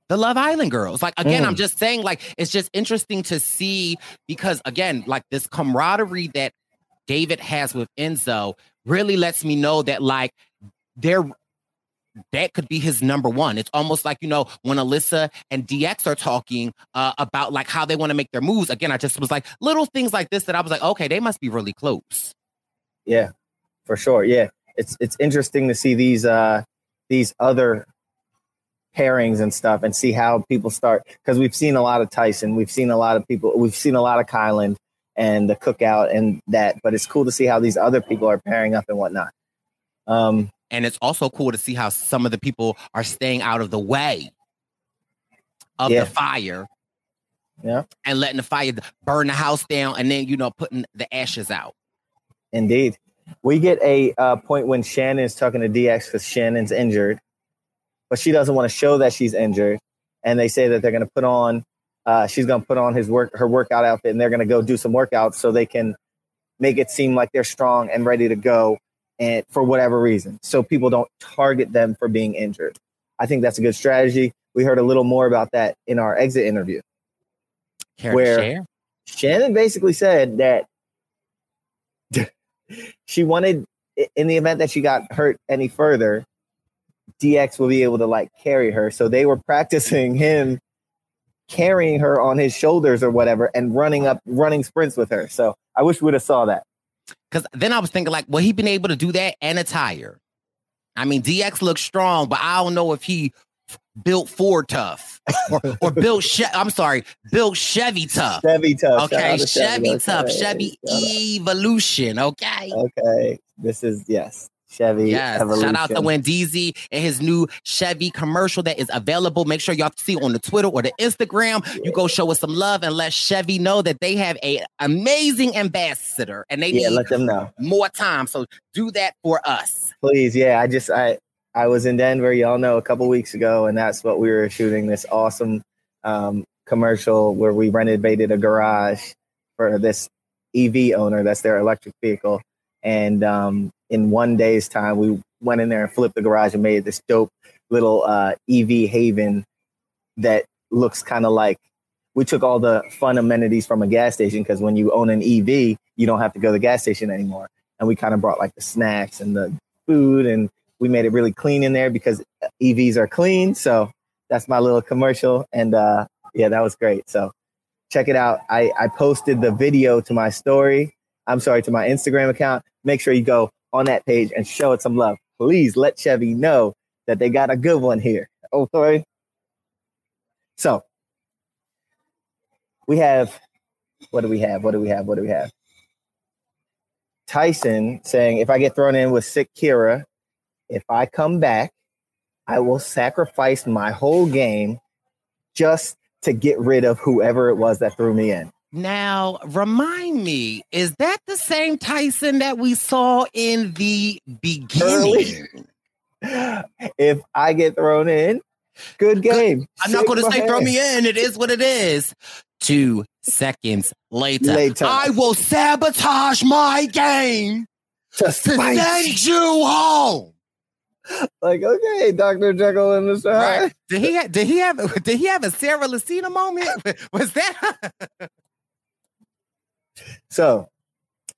the Love Island girls? Like again, Mm. I'm just saying, like it's just interesting to see because again, like this camaraderie that David has with Enzo really lets me know that like they're that could be his number one. It's almost like you know when Alyssa and DX are talking uh, about like how they want to make their moves. Again, I just was like little things like this that I was like, okay, they must be really close. Yeah, for sure. Yeah, it's it's interesting to see these uh these other pairings and stuff, and see how people start because we've seen a lot of Tyson, we've seen a lot of people, we've seen a lot of Kyland and the cookout and that, but it's cool to see how these other people are pairing up and whatnot. Um, And it's also cool to see how some of the people are staying out of the way of Yeah. the fire yeah, and letting the fire burn the house down and then, you know, putting the ashes out. indeed. We get a uh, point when Shannon's talking to DX because Shannon's injured, but she doesn't want to show that she's injured, and they say that they're going to put on. Uh, she's going to put on his work her workout outfit, and they're going to go do some workouts so they can make it seem like they're strong and ready to go, and for whatever reason, so people don't target them for being injured. I think that's a good strategy. We heard a little more about that in our exit interview. Care Where- share? Shannon basically said that she wanted, in the event that she got hurt any further, DX will be able to like carry her. So they were practicing him carrying her on his shoulders or whatever and running up, running sprints with her. So I wish we would have saw that. Because then I was thinking, like, well, he been able to do that and attire. I mean, DX looks strong, but I don't know if he built Ford tough or, or built. Che- I'm sorry, built Chevy tough. Chevy tough. Okay, to Chevy Okay, tough, Chevy shout. Evolution. Okay. Okay, this is yes, Chevy. Yes, shout out to Evolution. Wendeezy and his new Chevy commercial that is available. Make sure y'all see on the Twitter or the Instagram. You go show us some love and let Chevy know that they have a amazing ambassador and they Yeah, need let them know. more time. So do that for us. Please, yeah. I just I I was in Denver, y'all know, a couple weeks ago, and that's what we were shooting this awesome um, commercial where we renovated a garage for this EV owner. That's their electric vehicle, and um, in one day's time, we went in there and flipped the garage and made this dope little uh, EV haven that looks kind of like. We took all the fun amenities from a gas station because when you own an EV, you don't have to go to the gas station anymore. And we kind of brought like the snacks and the food and we made it really clean in there because EVs are clean. So that's my little commercial. And uh, yeah, that was great. So check it out. I, I posted the video to my story. I'm sorry, to my Instagram account. Make sure you go on that page and show it some love. Please let Chevy know that they got a good one here. Okay. So we have, what do we have? What do we have? What do we have? Tyson saying, if I get thrown in with sick Kyra, if I come back, I will sacrifice my whole game just to get rid of whoever it was that threw me in. Now, remind me, is that the same Tyson that we saw in the beginning? if I get thrown in, good game. I'm not going to say throw me in. It is what it is. Two seconds later, Later. I will sabotage my game To to send you home. Like, okay, Dr. Jekyll and Mr. Hyde. Right? Did he ha- did he have did he have a Sarah Lacina moment? Was that So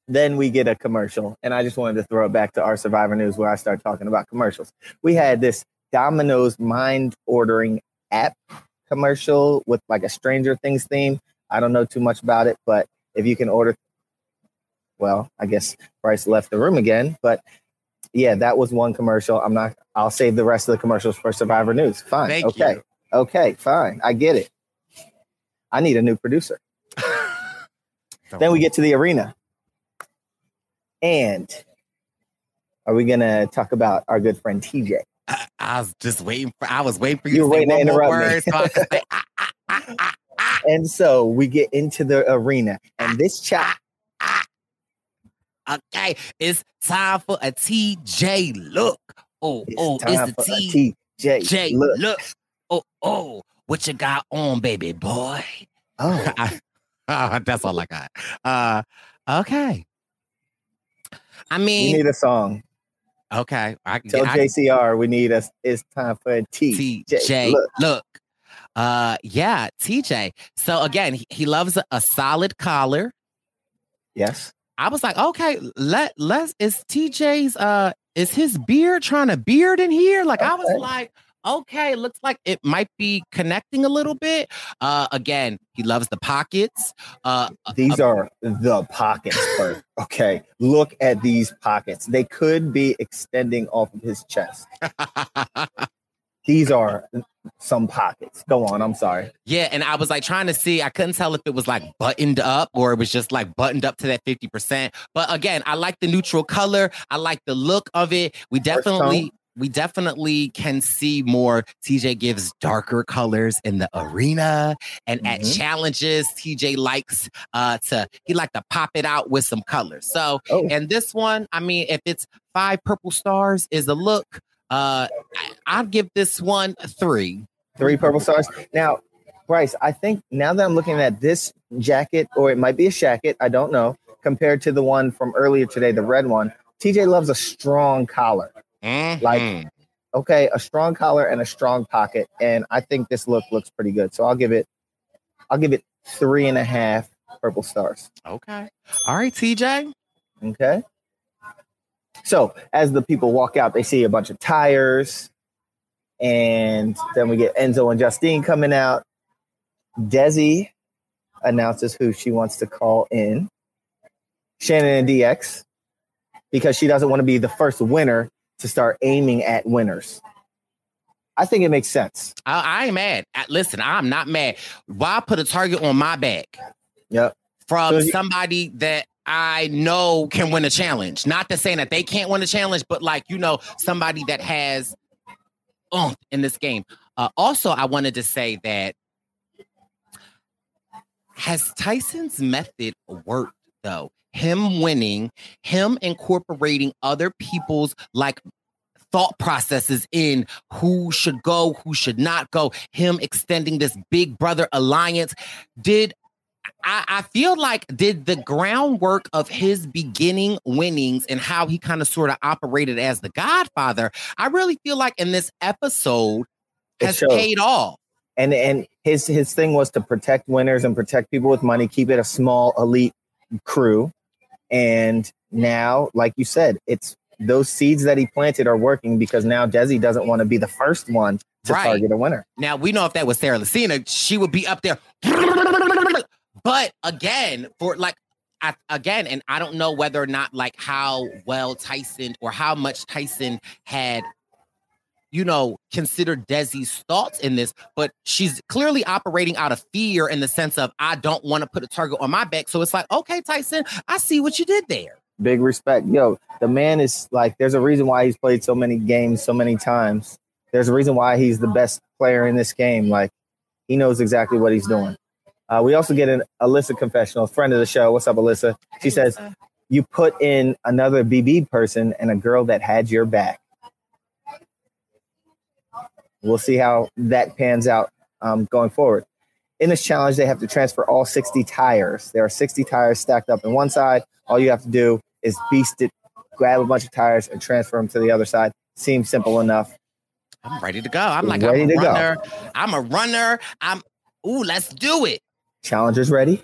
then we get a commercial, and I just wanted to throw it back to our Survivor News where I start talking about commercials. We had this Domino's mind ordering app commercial with like a Stranger Things theme. I don't know too much about it, but if you can order, well, I guess Bryce left the room again, but yeah, that was one commercial. I'm not, I'll save the rest of the commercials for Survivor News. Fine. Thank okay. you. Okay, fine. I get it. I need a new producer. Then we get to the arena. And are we gonna talk about our good friend TJ? I, I was just waiting for. I was waiting for you, You to were say waiting to interrupt me. so say, ah, ah, ah, ah, ah, And so we get into the arena, and this chat. Okay, it's time for a TJ look. Oh, It's oh, time it's the a TJ look. look. Oh, oh, what you got on, baby boy? Oh, Ah, That's all I got. Uh, okay. I mean, we need a song. okay. I Tell I- JCR we need us. It's time for a TJ TJ, look. look. Uh, yeah, TJ. So again, he, he loves a, a solid collar. Yes. I was like, okay, let let's is TJ's uh is his beard trying to beard in here? Like I was like, okay, looks like it might be connecting a little bit. Uh again, he loves the pockets. Uh These are the pockets, Bert. Okay. Look at these pockets. They could be extending off of his chest. These are some pockets. Go on. I'm sorry. yeah, and I was like trying to see, I couldn't tell if it was like buttoned up or it was just like buttoned up to that 50%. But again, I like the neutral color, I like the look of it. We definitely we definitely can see more. TJ gives darker colors in the arena and at Mhm. challenges. TJ likes uh to he like to pop it out with some colors. So Oh, and this one, I mean, if it's five purple stars is a look, uh I, I'd give this one a three. three purple stars. Now, Bryce, I think now that I'm looking at this jacket, or it might be a shacket, I don't know, compared to the one from earlier today, the red one, TJ loves a strong collar. Like- Mhm. Okay, a strong collar and a strong pocket. And I think this look looks pretty good. So I'll give it, I'll give it three and a half purple stars. okay. All right, TJ. Okay. So as the people walk out, they see a bunch of tires. And then we get Enzo and Justine coming out. Desi announces who she wants to call in. Shannon and DX, because she doesn't want to be the first winner to start aiming at winners. I think it makes sense. I, I ain't mad. Listen, I'm not mad. Why put a target on my back Yep. from So you- somebody that I know can win a challenge? Not to say that they can't win a challenge, but like you know, somebody that has oomph in this game. Uh, also, I wanted to say that has Tyson's method worked though? Him winning, him incorporating other people's like thought processes in who should go, who should not go, him extending this big brother alliance. Did I, I feel like did the groundwork of his beginning winnings and how he kind of sort of operated as the godfather, I really feel like in this episode has paid off. and and his his thing was to protect winners and protect people with money keep it a small elite crew and now like you said it's those seeds that he planted are working because now desi doesn't want to be the first one to Right. target a winner Now we know if that was Sarah Lacina, she would be up there. But again, for like I, again, and I don't know whether or not like how well Tyson or how much Tyson had, you know, considered Desi's thoughts in this, but she's clearly operating out of fear in the sense of I don't want to put a target on my back. So it's like, okay, Tyson, I see what you did there. big respect yo the man is like there's a reason why he's played so many games so many times there's a reason why he's the best player in this game like he knows exactly what he's doing uh, we also get an alyssa confessional friend of the show what's up alyssa she says you put in another bb person and a girl that had your back we'll see how that pans out um, going forward in this challenge they have to transfer all 60 tires there are 60 tires stacked up in one side all you have to do is beast it, grab a bunch of tires and transfer them to the other side. Seems simple enough. I'm ready to go. I'm like, Ready I'm a to go. runner. I'm a runner. I'm ooh, let's do it. Challengers ready?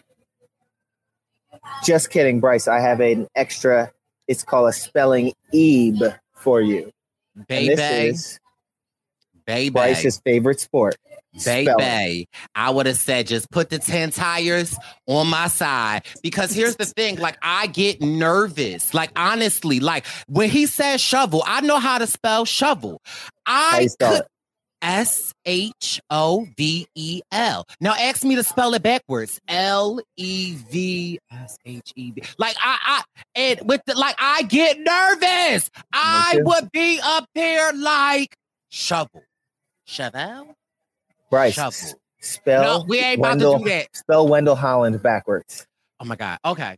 Just kidding, Bryce. I have an extra. It's called a spelling ebe for you. Baby, this is baby. Bryce's favorite sport. spelling. Baby, I would have said just put the 10 tires on my side because here's the thing like, I get nervous. Like, honestly, like when he says shovel, I know how to spell shovel. I could? S H O V E L. Now ask me to spell it backwards L E V. S H E B. Like I, I, and with the like, I get nervous. I would be up there like shovel, shovel, Bryce, shovel. spell. No, we ain't about Wendell, to do that. Spell Wendell Holland backwards. Oh my god. Okay.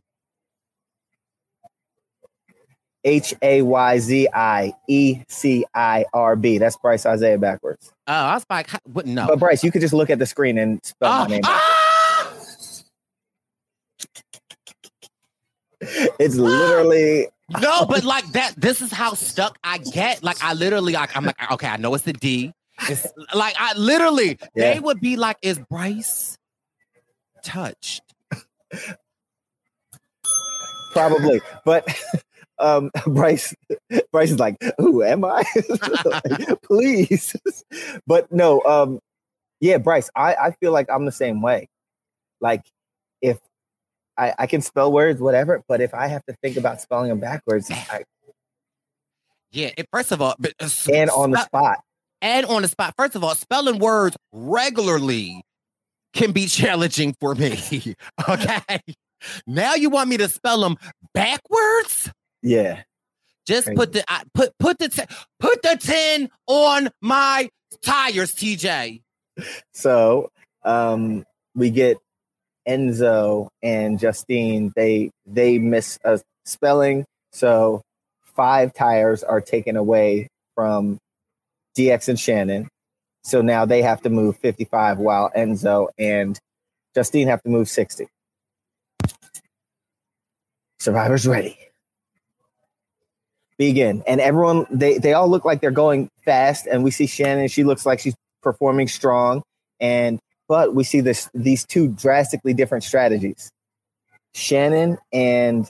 H A Y Z I E C I R B. That's Bryce Isaiah backwards. Oh, I was like, what? No. But Bryce, you could just look at the screen and spell Ah, my name. ah! It's literally No, but like that, this is how stuck I get. Like I literally, like I'm like, okay, I know it's the D. It's like I literally, Yeah. they would be like, is Bryce touched? probably, but um Bryce Bryce is like, who am I? Like, Please. but no, um yeah, Bryce, I, I feel like I'm the same way. Like if I, I can spell words, whatever, but if I have to think about spelling them backwards, I, Yeah. It, first of all, but, uh, and on the spot. and on the spot. First of all, spelling words regularly can be challenging for me. okay. Now you want me to spell them backwards? Yeah. Just Crazy. put the I, put put the put the ten on my tires, TJ. So um, we get Enzo and Justine. They they miss a spelling, so five tires are taken away from DX and Shannon. So now they have to move 55, while Enzo and Justine have to move 60. Survivors ready. Begin. And everyone, they, they all look like they're going fast. And we see Shannon, she looks like she's performing strong. And but we see this these two drastically different strategies. Shannon and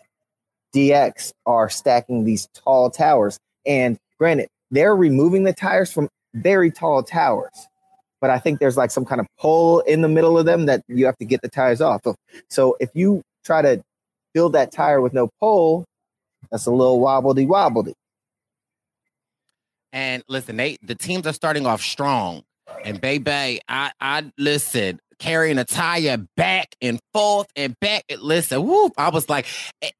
DX are stacking these tall towers. And granted, they're removing the tires from very tall towers. But I think there's like some kind of pole in the middle of them that you have to get the tires off of. So if you try to build that tire with no pole, that's a little wobbledy wobbledy. And listen, they the teams are starting off strong. And baby, I I listen, carrying a tire back and forth and back. Listen, whoop, I was like,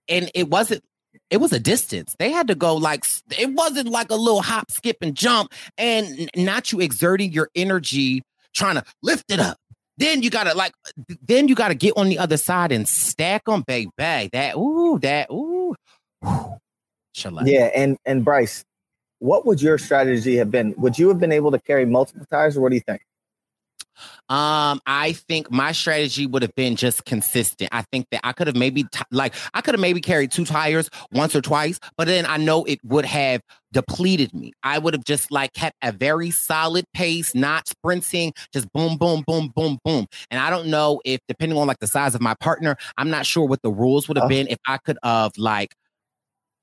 and it wasn't. It was a distance. They had to go like it wasn't like a little hop, skip, and jump, and not you exerting your energy trying to lift it up. Then you gotta like, then you gotta get on the other side and stack them, baby. That ooh, that ooh, Yeah, and and Bryce, what would your strategy have been? Would you have been able to carry multiple tires, or what do you think? Um, I think my strategy would have been just consistent. I think that I could have maybe t- like I could have maybe carried two tires once or twice, but then I know it would have depleted me. I would have just like kept a very solid pace, not sprinting, just boom, boom, boom, boom, boom. And I don't know if depending on like the size of my partner, I'm not sure what the rules would have Oh. been if I could have like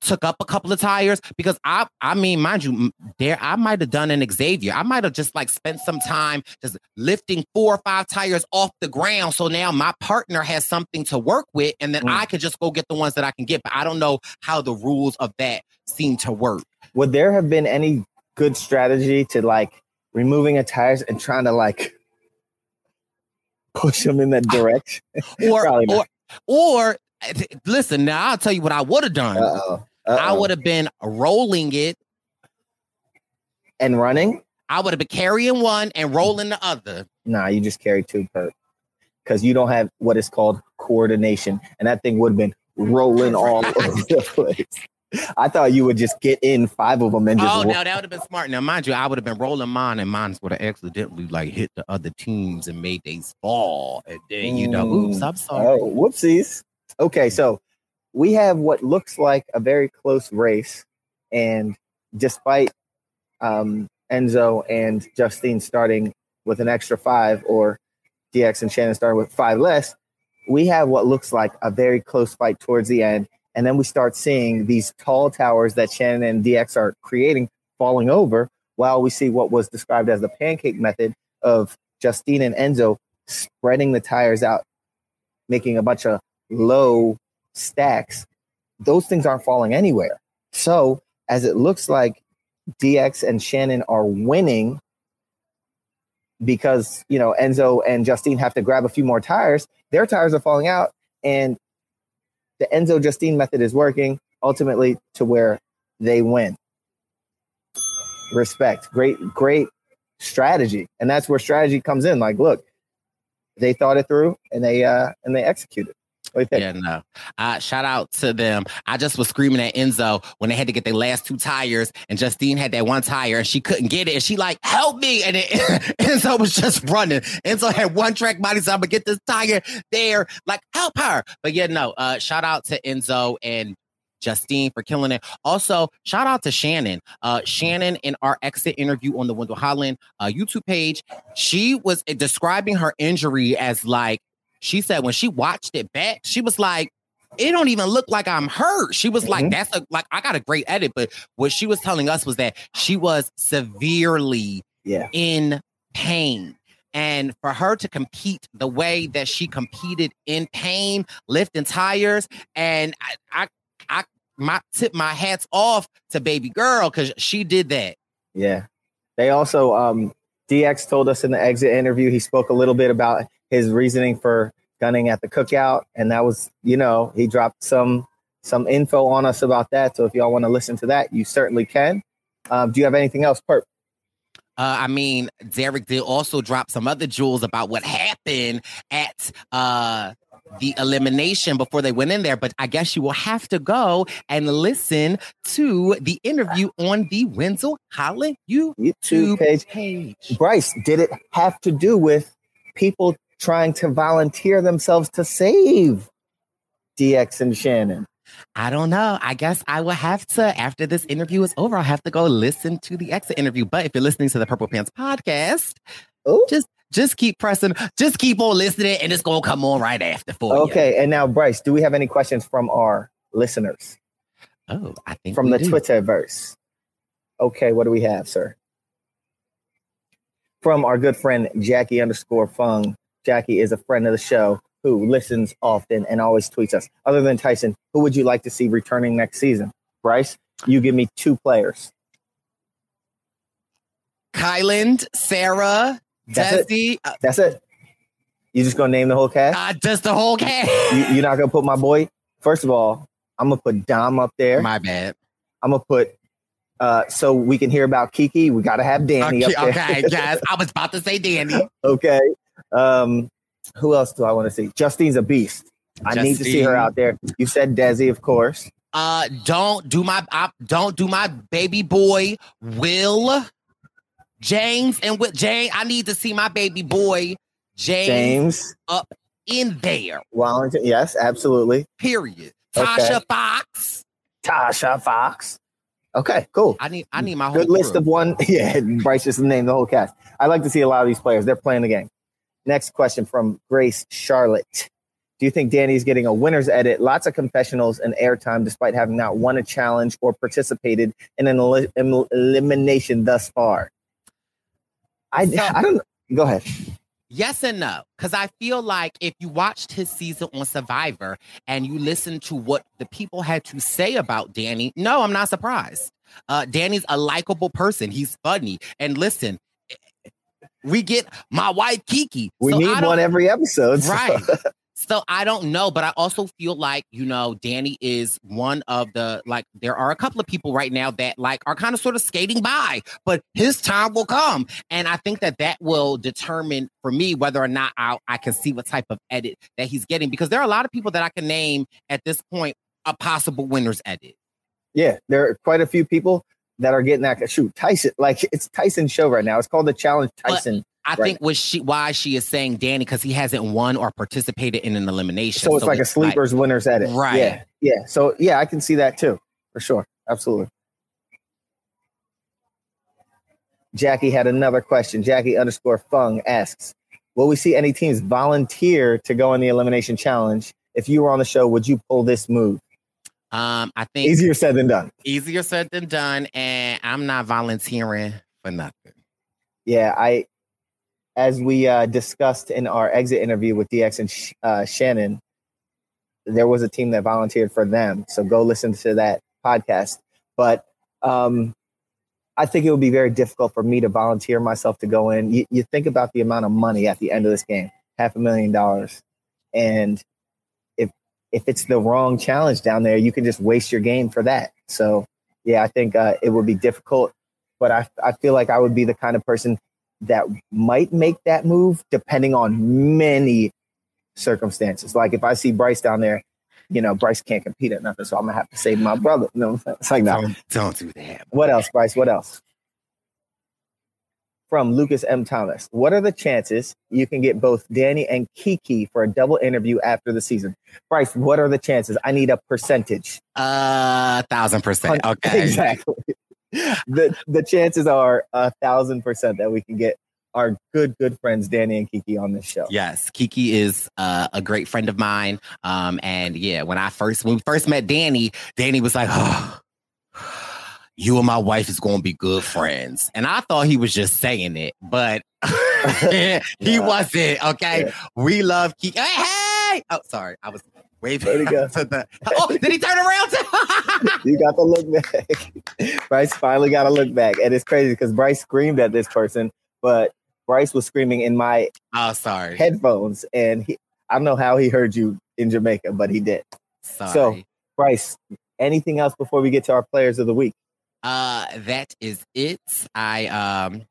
took up a couple of tires because I I mean mind you there I might have done an Xavier I might have just like spent some time just lifting four or five tires off the ground so now my partner has something to work with and then Mm. I could just go get the ones that I can get but I don't know how the rules of that seem to work Would there have been any good strategy to like removing a tires and trying to like push them in that direction? or or or eh, listen now I'll tell you what I would have done Uh-oh. I Uh-oh. would have been rolling it and running. I would have been carrying one and rolling the other Nah, you just carry two per because you don't have what is called coordination, and that thing would have been rolling all over the place. I thought you would just get in five of them and just. Oh, ro- now that would have been smart. Now, mind you, I would have been rolling mine, and mine would have accidentally like hit the other teams and made they fall. And then you know, oops, mm, I'm sorry. Oh, whoopsies. Okay, so we have what looks like a very close race, and despite um, Enzo and Justine starting with an extra five, or DX and Shannon starting with five less, we have what looks like a very close fight towards the end. And then we start seeing these tall towers that Shannon and DX are creating falling over, while we see what was described as the pancake method of Justine and Enzo spreading the tires out, making a bunch of low stacks. Those things aren't falling anywhere. So, as it looks like DX and Shannon are winning because, you know, Enzo and Justine have to grab a few more tires, their tires are falling out. And the Enzo Justine method is working ultimately to where they win. Respect. Great, great strategy. And that's where strategy comes in. Like, look, they thought it through and they uh and they executed. Yeah, no. Uh, shout out to them. I just was screaming at Enzo when they had to get their last two tires, and Justine had that one tire and she couldn't get it. And she like, help me. And it, Enzo was just running. Enzo had one track body, so I'm gonna get this tire there. Like, help her. But yeah, no. Uh, shout out to Enzo and Justine for killing it. Also, shout out to Shannon. Uh, Shannon in our exit interview on the Wendell Holland uh, YouTube page, she was describing her injury as like she said when she watched it back, she was like, it don't even look like I'm hurt. She was mm-hmm. like, that's a, like, I got a great edit. But what she was telling us was that she was severely yeah. in pain. And for her to compete the way that she competed in pain, lifting tires, and I, I, I my tip my hats off to baby girl because she did that. Yeah. They also um DX told us in the exit interview, he spoke a little bit about his reasoning for gunning at the cookout. And that was, you know, he dropped some some info on us about that. So if y'all want to listen to that, you certainly can. Um, do you have anything else, Perp? Uh, I mean, Derek did also drop some other jewels about what happened at uh, the elimination before they went in there, but I guess you will have to go and listen to the interview on the Wendell Holland YouTube, YouTube page. page. Bryce, did it have to do with people trying to volunteer themselves to save DX and Shannon? I don't know. I guess I will have to, after this interview is over, I'll have to go listen to the exit interview. But if you're listening to the Purple Pants podcast, Ooh. just just keep pressing, just keep on listening, and it's gonna come on right after for Okay, you. and now Bryce, do we have any questions from our listeners? Oh, I think from the do. Twitterverse. Okay, what do we have, sir? From our good friend Jackie underscore Fung. Jackie is a friend of the show who listens often and always tweets us. Other than Tyson, who would you like to see returning next season? Bryce, you give me two players. Kyland, Sarah, that's Desi, it. Uh, That's it. You just gonna name the whole cast? Uh, just the whole cast. you, are not gonna put my boy. First of all, I'm gonna put Dom up there. My bad. I'm gonna put. Uh, so we can hear about Kiki. We gotta have Danny okay, up there. Okay, yes, I was about to say Danny. okay. Um, who else do I want to see? Justine's a beast. Justine. I need to see her out there. You said Desi, of course. Uh, don't do my uh, don't do my baby boy Will. James and with James, I need to see my baby boy James, James. up in there. Wellington, yes, absolutely. Period. Tasha okay. Fox. Tasha Fox. Okay, cool. I need I need my good list of one. Yeah, Bryce just named the whole cast. I like to see a lot of these players. They're playing the game. Next question from Grace Charlotte. Do you think Danny's getting a winner's edit? Lots of confessionals and airtime, despite having not won a challenge or participated in an el- elimination thus far. I so, I don't go ahead. Yes and no, because I feel like if you watched his season on Survivor and you listened to what the people had to say about Danny, no, I'm not surprised. Uh, Danny's a likable person. He's funny. And listen, we get my wife Kiki. We so need one every episode. So. Right. So I don't know, but I also feel like, you know, Danny is one of the like there are a couple of people right now that like are kind of sort of skating by, but his time will come. And I think that that will determine for me whether or not I, I can see what type of edit that he's getting because there are a lot of people that I can name at this point a possible winner's edit. Yeah, there are quite a few people that are getting that shoot Tyson like it's Tyson's show right now. It's called the Challenge Tyson. But, I right. think was she why she is saying Danny because he hasn't won or participated in an elimination. So it's so like it's a sleepers like, winners edit. Right. Yeah. Yeah. So yeah, I can see that too. For sure. Absolutely. Jackie had another question. Jackie underscore Fung asks, Will we see any teams volunteer to go in the elimination challenge? If you were on the show, would you pull this move? Um, I think easier said than done. Easier said than done, and I'm not volunteering for nothing. Yeah, I as we uh, discussed in our exit interview with DX and uh, Shannon, there was a team that volunteered for them. So go listen to that podcast. But um, I think it would be very difficult for me to volunteer myself to go in. You, you think about the amount of money at the end of this game half a million dollars. And if it's the wrong challenge down there, you can just waste your game for that. So yeah, I think uh, it would be difficult, but I I feel like I would be the kind of person that might make that move depending on many circumstances. Like if I see Bryce down there, you know, Bryce can't compete at nothing, so I'm gonna have to save my brother. You know, it's like no. Don't, don't do that. What else, Bryce? What else? From Lucas M. Thomas. What are the chances you can get both Danny and Kiki for a double interview after the season? Bryce, what are the chances? I need a percentage. Uh, thousand percent. Okay. Exactly. the the chances are a thousand percent that we can get our good good friends Danny and Kiki on this show. Yes, Kiki is uh, a great friend of mine. Um, and yeah, when I first when we first met Danny, Danny was like, "Oh, you and my wife is going to be good friends," and I thought he was just saying it, but he Yeah. wasn't. Okay, Yeah. we love Kiki. Hey, hey! Oh, sorry, I was waving. Go? to the- oh, did he turn around? You got to look back. Bryce finally got to look back, and it's crazy because Bryce screamed at this person, but Bryce was screaming in my oh, sorry. headphones, and he, I don't know how he heard you in Jamaica, but he did. sorry. So, Bryce, anything else before we get to our players of the week? Uh, that is it. I um,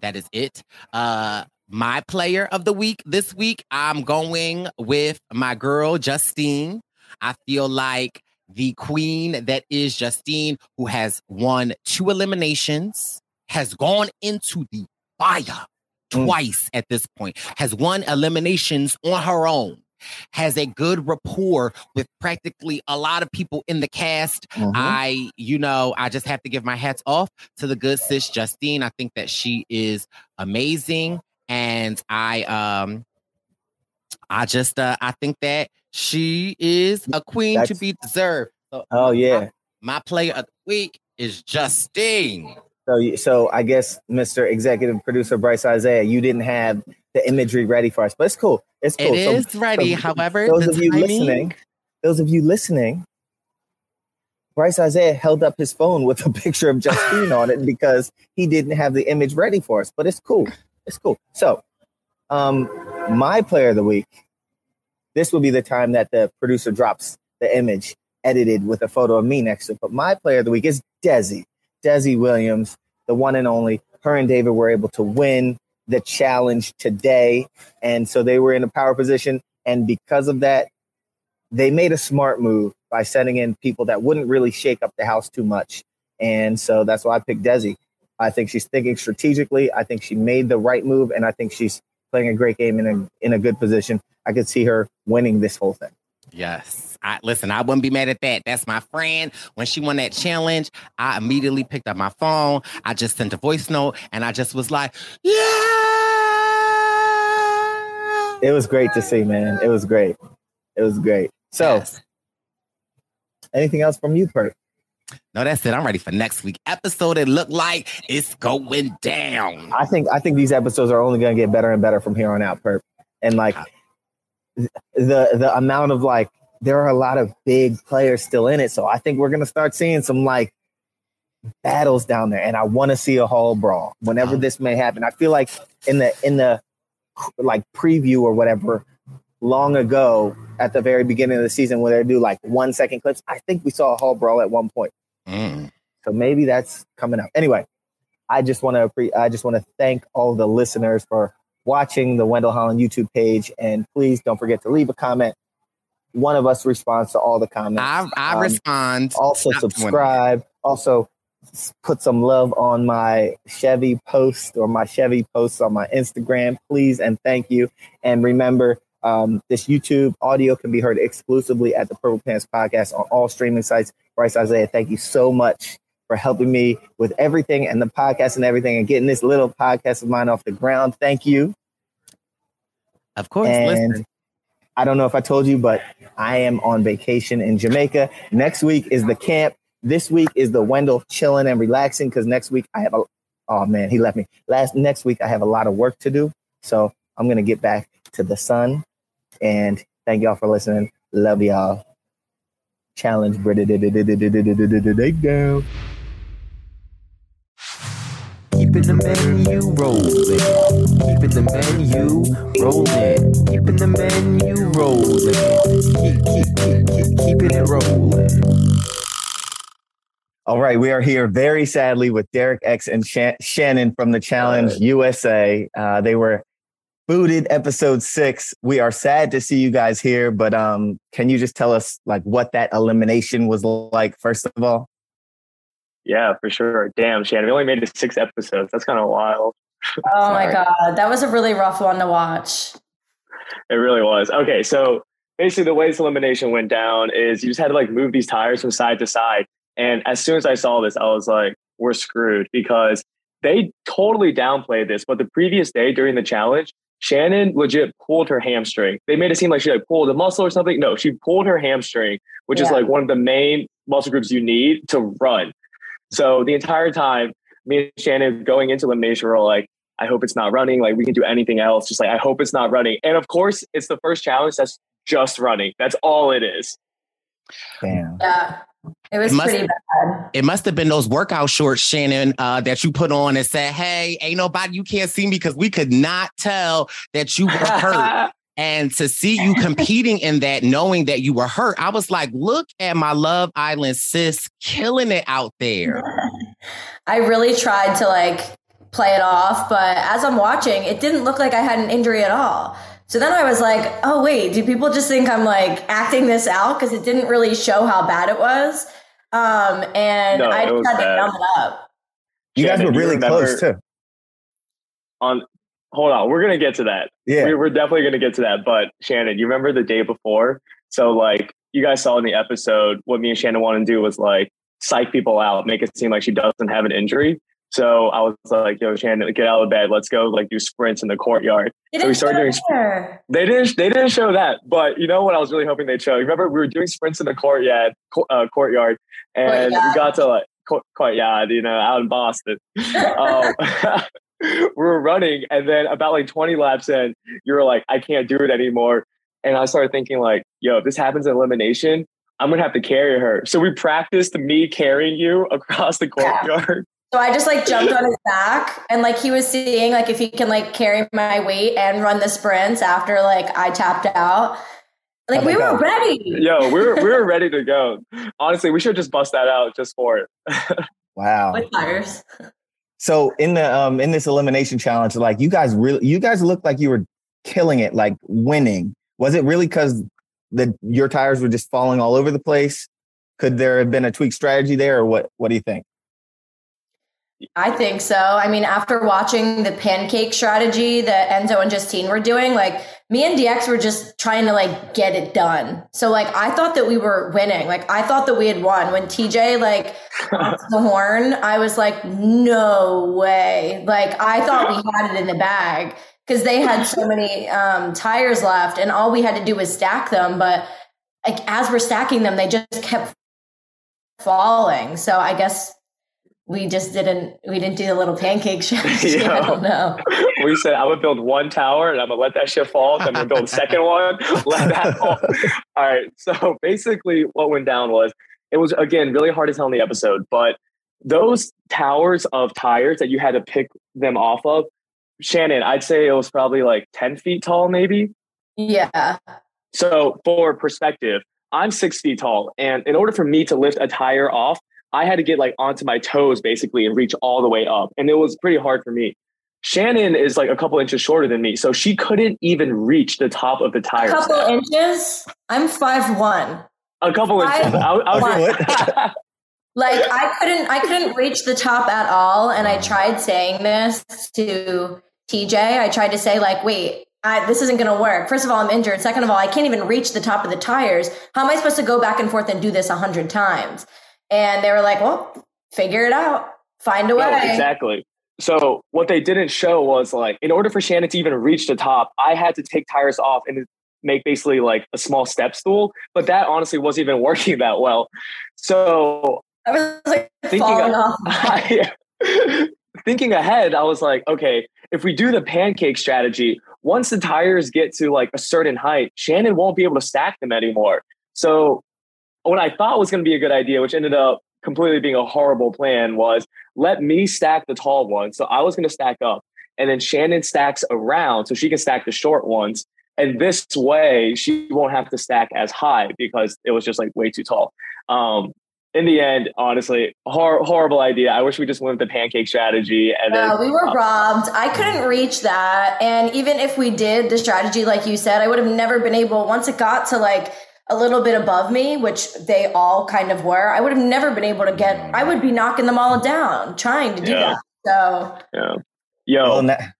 that is it. Uh, my player of the week this week, I'm going with my girl Justine. I feel like the queen that is Justine, who has won two eliminations, has gone into the fire Mm. twice at this point, has won eliminations on her own. Has a good rapport with practically a lot of people in the cast. Mhm. I, you know, I just have to give my hats off to the good sis Justine. I think that she is amazing, and I, um, I just, uh, I think that she is a queen to be deserved. So oh yeah. my player of the week is Justine. So, you- so I guess Mr. Executive Producer Bryce Isaiah, you didn't have the imagery ready for us, but it's cool. It's cool. It So is ready. so However, those of you timing- listening, those of you listening, Bryce Isaiah held up his phone with a picture of Justine on it because he didn't have the image ready for us. But it's cool. It's cool. So, um, my player of the week. This will be the time that the producer drops the image edited with a photo of me next to it. But my player of the week is Desi, Desi Williams, the one and only. Her and David were able to win the challenge today, and so they were in a power position. And because of that, they made a smart move by sending in people that wouldn't really shake up the house too much. And so that's why I picked Desi. I think she's thinking strategically. I think she made the right move, and I think she's playing a great game in a in a good position. I could see her winning this whole thing. Yes. I listen, I wouldn't be mad at that. That's my friend. When she won that challenge, I immediately picked up my phone. I just sent a voice note and I just was like, yeah. It was great to see, man. It was great. It was great. So, Yes. anything else from you, Perk? No, that's it. I'm ready for next week episode. It looked like it's going down. I think I think these episodes are only going to get better and better from here on out, Perp. And like the the amount of like there are a lot of big players still in it, so I think we're going to start seeing some like battles down there. And I want to see a hall brawl whenever Oh. this may happen. I feel like in the in the like preview or whatever long ago at the very beginning of the season where they do like one second clips, I think we saw a hall brawl at one point. Mm. So maybe that's coming up. Anyway, I just want to I just want to thank all the listeners for watching the Wendell Holland YouTube page, and please don't forget to leave a comment. One of us responds to all the comments. I, I Um, respond. also Stop doing that. subscribe. Also put some love on my Chevy post or my Chevy posts on my Instagram, please and thank you. And remember, um, this YouTube audio can be heard exclusively at the Purple Pants Podcast on all streaming sites. Bryce Isaiah, thank you so much for helping me with everything and the podcast and everything and getting this little podcast of mine off the ground. Thank you. Of course. And listen. I don't know if I told you, but I am on vacation in Jamaica. Next week is the camp. This week is the Wendell chilling and relaxing because next week I have a oh man, he left me. Last next week I have a lot of work to do. So I'm gonna get back to the sun. And thank y'all for listening. Love y'all. Challenge Brit down. Keeping the menu rolling. Keeping the menu rolling. Keeping the menu rolling. Keep, keep, keep, keep, keeping it rolling. All right, we are here very sadly with Derek X and Shan- Shannon from the Challenge USA. Uh, they were booted episode six. We are sad to see you guys here, but um, can you just tell us like what that elimination was like first of all? Yeah, for sure. Damn, Shannon, we only made it six episodes. That's kind of wild. Oh my god, that was a really rough one to watch. It really was. Okay, so basically the way this elimination went down is you just had to like move these tires from side to side. And as soon as I saw this, I was like, we're screwed because they totally downplayed this. But the previous day during the challenge, Shannon legit pulled her hamstring. They made it seem like she like pulled a muscle or something. No, she pulled her hamstring, which is like one of the main muscle groups you need to run. So the entire time, me and Shannon going into elimination were all like, I hope it's not running. Like we can do anything else. Just like I hope it's not running. And of course, it's the first challenge that's just running. That's all it is. Damn. Yeah, it was It must- pretty bad. It must have been those workout shorts, Shannon, uh, that you put on and said, Hey, ain't nobody, you can't see me because we could not tell that you were hurt. and to see you competing in that, knowing that you were hurt, I was like, look at my Love Island sis killing it out there. I really tried to like play it off, but as I'm watching, it didn't look like I had an injury at all. So then I was like, oh, wait, do people just think I'm like acting this out? Because it didn't really show how bad it was. Um, and No, I just was had to bad. numb it up. You guys were really remember- close too. On hold on, we're gonna get to that. Yeah. We- We're definitely gonna get to that. But Shannon, you remember the day before? So like you guys saw in the episode, what me and Shannon wanted to do was like psych people out, make it seem like she doesn't have an injury. So I was like, "Yo, Shannon, get out of bed. Let's go like do sprints in the courtyard." It So we started doing there. They didn't. They didn't show that, but you know what? I was really hoping they'd show. Remember, we were doing sprints in the courtyard, uh, courtyard, and we got to like courtyard, you know, out in Boston. um, we were running, and then about like twenty laps in, you were like, "I can't do it anymore," and I started thinking like, "Yo, if this happens in elimination." I'm gonna have to carry her. So we practiced me carrying you across the courtyard. So I just like jumped on his back and like he was seeing like if he can like carry my weight and run the sprints after like I tapped out. Like Oh my we were ready. Yo, we were we were ready to go. Honestly, we should just bust that out just for it. Wow. With tires. So in the um in this elimination challenge, like you guys really you guys looked like you were killing it, like winning. Was it really because the your tires were just falling all over the place? Could there have been a tweak strategy there, or what? What do you think? I think so. I mean, after watching the pancake strategy that Enzo and Justine were doing, like me and DX were just trying to like get it done. So like I thought that we were winning. Like I thought that we had won. When TJ like the horn, I was like, no way. Like I thought we had it in the bag because they had so many um, tires left, and all we had to do was stack them. But like as we're stacking them, they just kept falling. So I guess we just didn't we didn't do the little pancake strategy. I don't know. we said I'm gonna build one tower and I'm gonna let that shit fall. Then I'm gonna build a second one, let that fall. All right. So basically, what went down was it was again really hard to tell in the episode, but those towers of tires that you had to pick them off of, Shannon, I'd say it was probably like 10 feet tall, maybe. Yeah. So for perspective, I'm six feet tall, and in order for me to lift a tire off, I had to get like onto my toes basically and reach all the way up, and it was pretty hard for me. Shannon is like a couple inches shorter than me, so she couldn't even reach the top of the tire. A couple inches. I'm five one. a couple Five- inches. I, I Like I couldn't I couldn't reach the top at all. And I tried saying this to TJ. I tried to say, like, wait, I, this isn't gonna work. First of all, I'm injured. Second of all, I can't even reach the top of the tires. How am I supposed to go back and forth and do this a hundred times? And they were like, Well, figure it out. Find a way. No, exactly. So what they didn't show was like, in order for Shannon to even reach the top, I had to take tires off and make basically like a small step stool. But that honestly wasn't even working that well. So I was like Thinking of- off. I, thinking ahead, I was like, okay, if we do the pancake strategy, once the tires get to like a certain height, Shannon won't be able to stack them anymore. So what I thought was going to be a good idea, which ended up completely being a horrible plan, was let me stack the tall ones. So I was going to stack up. and then Shannon stacks around so she can stack the short ones. And this way, she won't have to stack as high because it was just like way too tall. Um, in the end, honestly, hor- horrible idea. I wish we just went with the pancake strategy. And then, we were uh, robbed. I couldn't reach that. And even if we did the strategy, like you said, I would have never been able, once it got to like a little bit above me, which they all kind of were, I would have never been able to get, mm. I would be knocking them all down trying to do Yeah. that. So, yeah. Yo, Well, and that-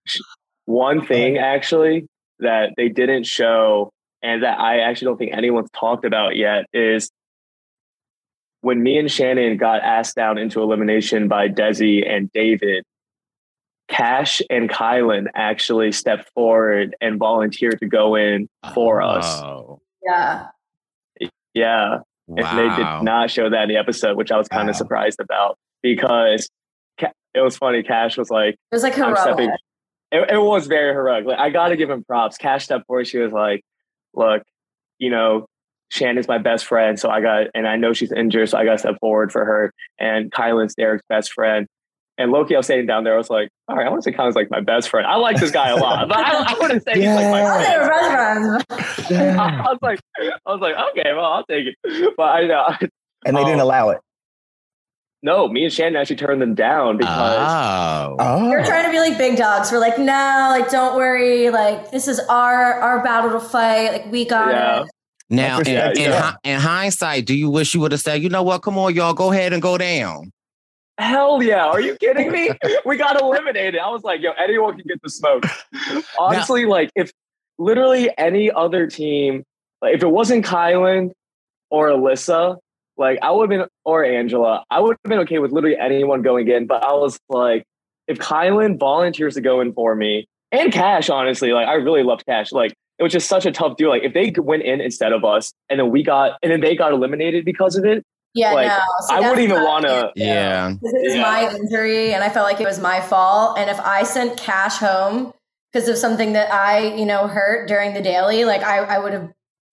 one thing actually that they didn't show and that I actually don't think anyone's talked about yet is when me and Shannon got asked down into elimination by Desi and David, Cash and Kyland actually stepped forward and volunteered to go in for us. Oh, yeah. Yeah. And they did not show that in the episode, which I was kind Wow. of surprised about because it was funny. Cash was like, It was like I'm heroic. stepping. It, it was very heroic. Like I got to give him props. Cash stepped forward. She was like, "Look, you know, Shannon's my best friend, so I got, and I know she's injured, so I got to step forward for her." And Kyland's Derek's best friend. And Loki, I was sitting down there. I was like, "All right, I want to say Kyland's like my best friend. I like this guy a lot, but I, I wouldn't say he's like my they friend." were best. I was like, I was like, okay, well, I'll take it. But I know, and they didn't Um, allow it. no, me and Shannon actually turned them down because Oh. Oh, They're trying to be like big dogs. We're like, no, like, don't worry. Like, this is our our battle to fight. Like, we got Yeah. it. Now, in, Yeah, in, yeah. hi- in hindsight, do you wish you would have said, you know what? Come on, y'all, go ahead and go down. Hell yeah. Are you kidding me? we got eliminated. I was like, yo, anyone can get the smoke. Honestly, like if literally any other team, like if it wasn't Kyland or Alyssa, like I would have been, or Angela, I would have been okay with literally anyone going in. But I was like, if Kyland volunteers to go in for me and Cash, honestly, like I really loved Cash. Like it was just such a tough deal. Like if they went in instead of us and then we got, and then they got eliminated because of it, Yeah, Like, no. See, I wouldn't even want to. Yeah. Because it was Yeah. my injury and I felt like it was my fault. And if I sent cash home because of something that I, you know, hurt during the daily, like I, I would have,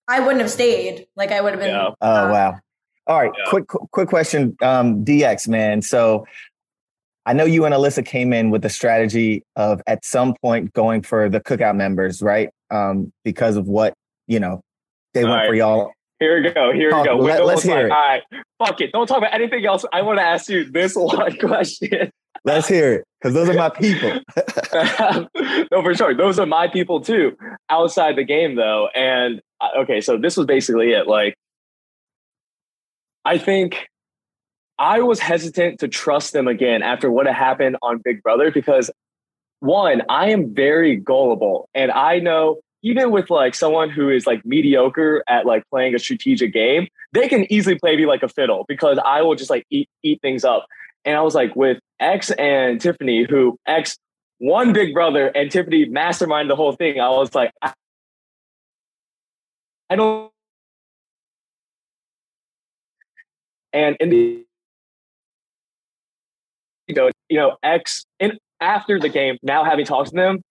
I wouldn't have stayed. Like I would have been. Yeah. Oh uh, wow! All right, Yeah. quick quick question, um, DX man. So I know you and Alyssa came in with the strategy of at some point going for the cookout members, right? Um, because of what you know they All went for y'all. Here we go. Here we Talk- go. let- was hear like, it. All right, fuck it. Don't talk about anything else. I want to ask you this one question. Let's hear it because those are my people. no, for sure. Those are my people too, outside the game though. And uh, okay, so this was basically it. Like, I think I was hesitant to trust them again after what had happened on Big Brother because one, I am very gullible, and I know even with like someone who is like mediocre at like playing a strategic game, they can easily play me like a fiddle because I will just like eat eat things up. And I was like with X and Tiffany, who X won big brother and Tiffany masterminded the whole thing. I was like, I, I don't. And in the you know, you know, X and after the game, now having talked to them,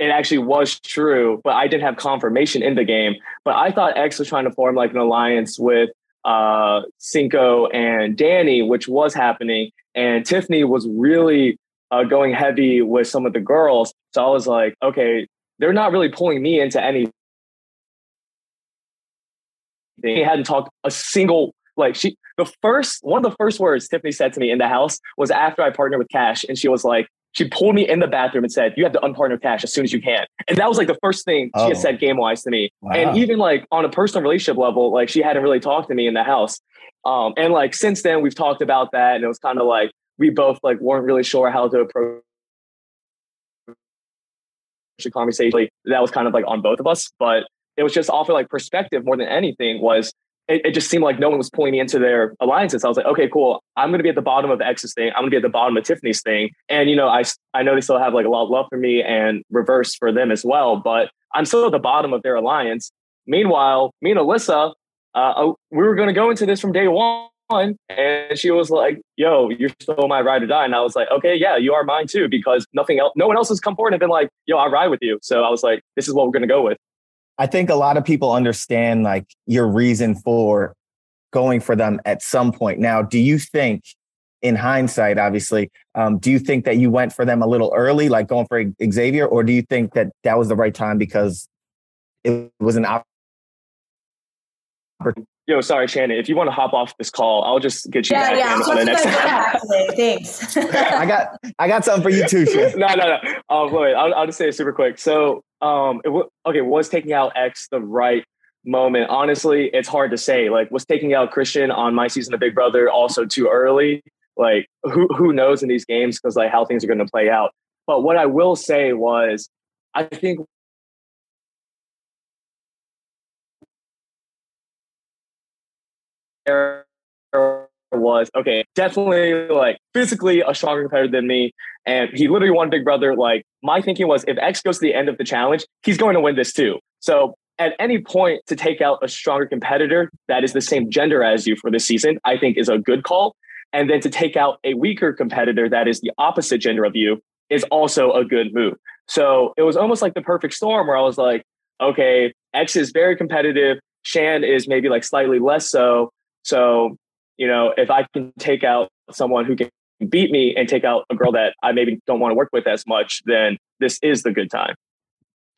it actually was true, but I didn't have confirmation in the game. But I thought X was trying to form like an alliance with uh Cinco and Danny, which was happening. And Tiffany was really uh, going heavy with some of the girls. So I was like, okay, they're not really pulling me into anything. They hadn't talked a single like she the first one of the first words Tiffany said to me in the house was after I partnered with Cash, and she was like, she pulled me in the bathroom and said, "You have to unpartner Cash as soon as you can." And that was like the first thing she Oh. had said game wise to me. Wow. And even like on a personal relationship level, like she hadn't really talked to me in the house. Um, and like since then, we've talked about that, and it was kind of like we both like weren't really sure how to approach the conversation. Like, That was kind of like on both of us, but it was just offer like perspective more than anything. Was it, it just seemed like no one was pulling me into their alliances. I was like, okay, cool. I'm going to be at the bottom of X's thing. I'm going to be at the bottom of Tiffany's thing. And you know, I I know they still have like a lot of love for me and reverse for them as well, but I'm still at the bottom of their alliance. Meanwhile, me and Alyssa, uh, uh, we were going to go into this from day one. And she was like, yo, you're still my ride or die. And I was like, okay, yeah, you are mine too, because nothing else, no one else has come forward and been like, yo, I ride with you. So I was like, this is what we're going to go with. I think a lot of people understand like your reason for going for them at some point. Now, do you think in hindsight, obviously, um, do you think that you went for them a little early, like going for Xavier, or do you think that that was the right time because it was an opportunity? Yo, sorry, Shannon. If you want to hop off this call, I'll just get you yeah, back yeah, in on the next actually. Thanks. I got I got something for you too, Shannon. no, no, no. Um, wait, I'll, I'll just say it super quick. So, um, it w- okay, was taking out X the right moment? Honestly, it's hard to say. Like, was taking out Christian on my season of Big Brother also too early? Like, who who knows in these games because like how things are going to play out. But what I will say was, I think was okay, definitely like physically a stronger competitor than me. And he literally won Big Brother. Like my thinking was if X goes to the end of the challenge, he's going to win this too. So at any point to take out a stronger competitor that is the same gender as you for this season, I think is a good call. And then to take out a weaker competitor that is the opposite gender of you is also a good move. So it was almost like the perfect storm where I was like, okay, X is very competitive. Shan is maybe like slightly less so. So, you know, if I can take out someone who can beat me and take out a girl that I maybe don't want to work with as much, then this is the good time.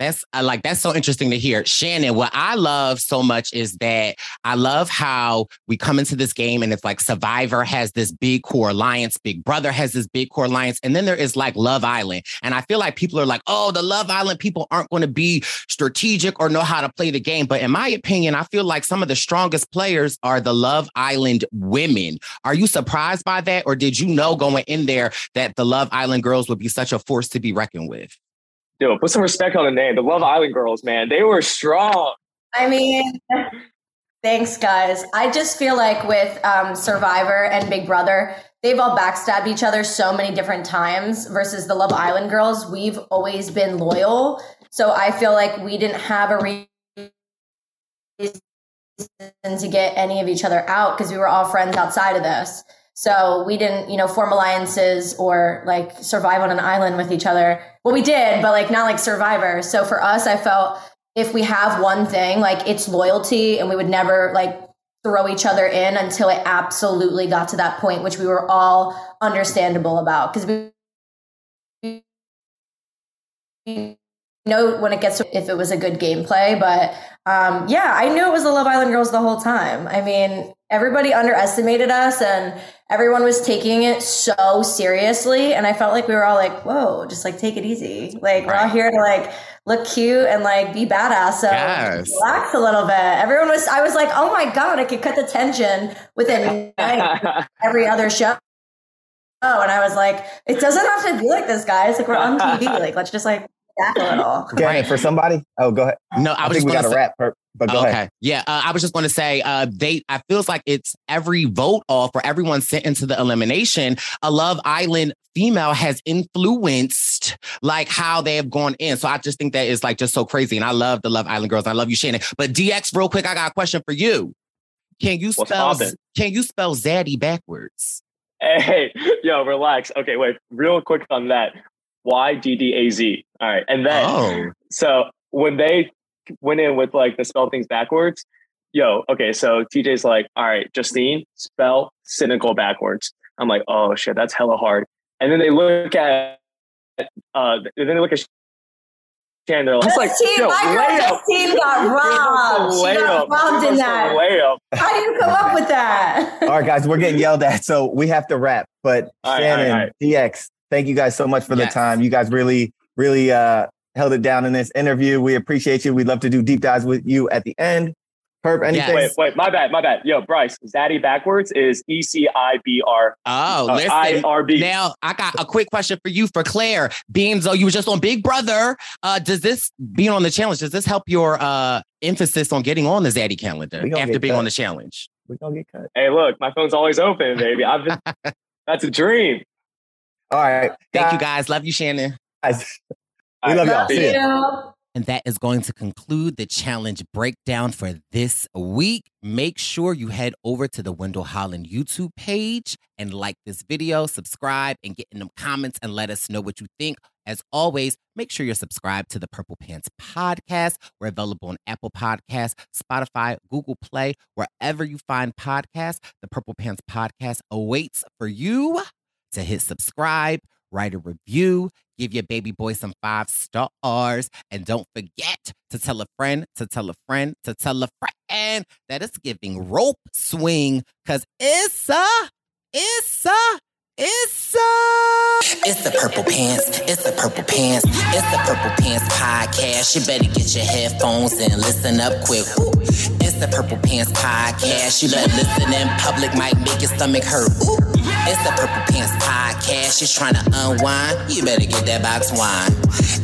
That's I like that's so interesting to hear. Shannon, what I love so much is that I love how we come into this game and it's like Survivor has this big core alliance, Big Brother has this big core alliance, and then there is like Love Island. And I feel like people are like, oh, the Love Island people aren't going to be strategic or know how to play the game. But in my opinion, I feel like some of the strongest players are the Love Island women. Are you surprised by that? Or did you know going in there that the Love Island girls would be such a force to be reckoned with? Yo, put some respect on the name. The Love Island girls, man, they were strong. I mean, thanks, guys. I just feel like with um, Survivor and Big Brother, they've all backstabbed each other so many different times versus the Love Island girls. We've always been loyal. So I feel like we didn't have a reason to get any of each other out because we were all friends outside of this. So we didn't, you know, form alliances or like survive on an island with each other. Well, we did, but like not like survivor. So for us, I felt if we have one thing, like it's loyalty and we would never like throw each other in until it absolutely got to that point, which we were all understandable about. Cause we, you know when it gets to if it was a good gameplay, but um, yeah, I knew it was the Love Island girls the whole time. I mean, everybody underestimated us and everyone was taking it so seriously. And I felt like we were all like, whoa, just like take it easy. Like we're all here to like look cute and like be badass. So yes. relax a little bit. Everyone was, I was like, oh my God, I could cut the tension within every other show. Oh, and I was like, it doesn't have to be like this, guys. Like we're on TV. Like let's just like back a little. Okay, for somebody. Oh, go ahead. No, I, I think we got a wrap. But go okay. ahead. Yeah, uh, I was just going to say, uh, they. I feels like it's every vote off for everyone sent into the elimination. A Love Island female has influenced like how they have gone in. So I just think that is like just so crazy. And I love the Love Island girls. I love you, Shannon. But DX, real quick, I got a question for you. Can you spell? Can you spell Zaddy backwards? Hey, yo, relax. Okay, wait, real quick on that. Y D D A Z. All right. And then, oh. so when they went in with like the spell things backwards, yo, okay, so TJ's like, all right, Justine, spell cynical backwards. I'm like, oh shit, that's hella hard. And then they look at, uh, then they look at and they're like, like team, my girl Justine got robbed. She got robbed in that. Layup. How do you come up with that? All right, guys, we're getting yelled at, so we have to wrap. But all Shannon, right, DX, thank you guys so much for yes. the time. You guys really, really uh, held it down in this interview. We appreciate you. We'd love to do deep dives with you at the end. Herb, anything? Yes. Wait, wait, my bad, my bad. Yo, Bryce, Zaddy backwards is E C I B R. Oh, uh, listen. I R B. Now, I got a quick question for you for Claire. Being though you were just on Big Brother, uh, does this being on the challenge, does this help your uh emphasis on getting on the Zaddy calendar after being cut. on the challenge? We're gonna get cut. Hey, look, my phone's always open, baby. I've been, that's a dream. All right. Thank you guys. Love you, Shannon. Guys, we love, love y'all. See you. And that is going to conclude the challenge breakdown for this week. Make sure you head over to the Wendell Holland YouTube page and like this video, subscribe, and get in them comments and let us know what you think. As always, make sure you're subscribed to the Purple Pants Podcast. We're available on Apple Podcasts, Spotify, Google Play, wherever you find podcasts. The Purple Pants Podcast awaits for you to hit subscribe, write a review, give your baby boy some five stars, and don't forget to tell a friend, to tell a friend, to tell a friend that it's giving rope swing because it's a, it's a, it's a. It's the purple pants. It's the purple pants. It's the purple pants podcast. You better get your headphones and listen up quick. Woo. It's the purple pants podcast. You better listen in public, might make your stomach hurt. Ooh. It's the purple pants podcast. You're trying to unwind. You better get that box wine.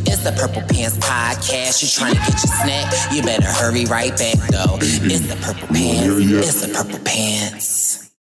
It's the purple pants podcast. You're trying to get your snack. You better hurry right back though. It's the purple pants. It's the purple pants.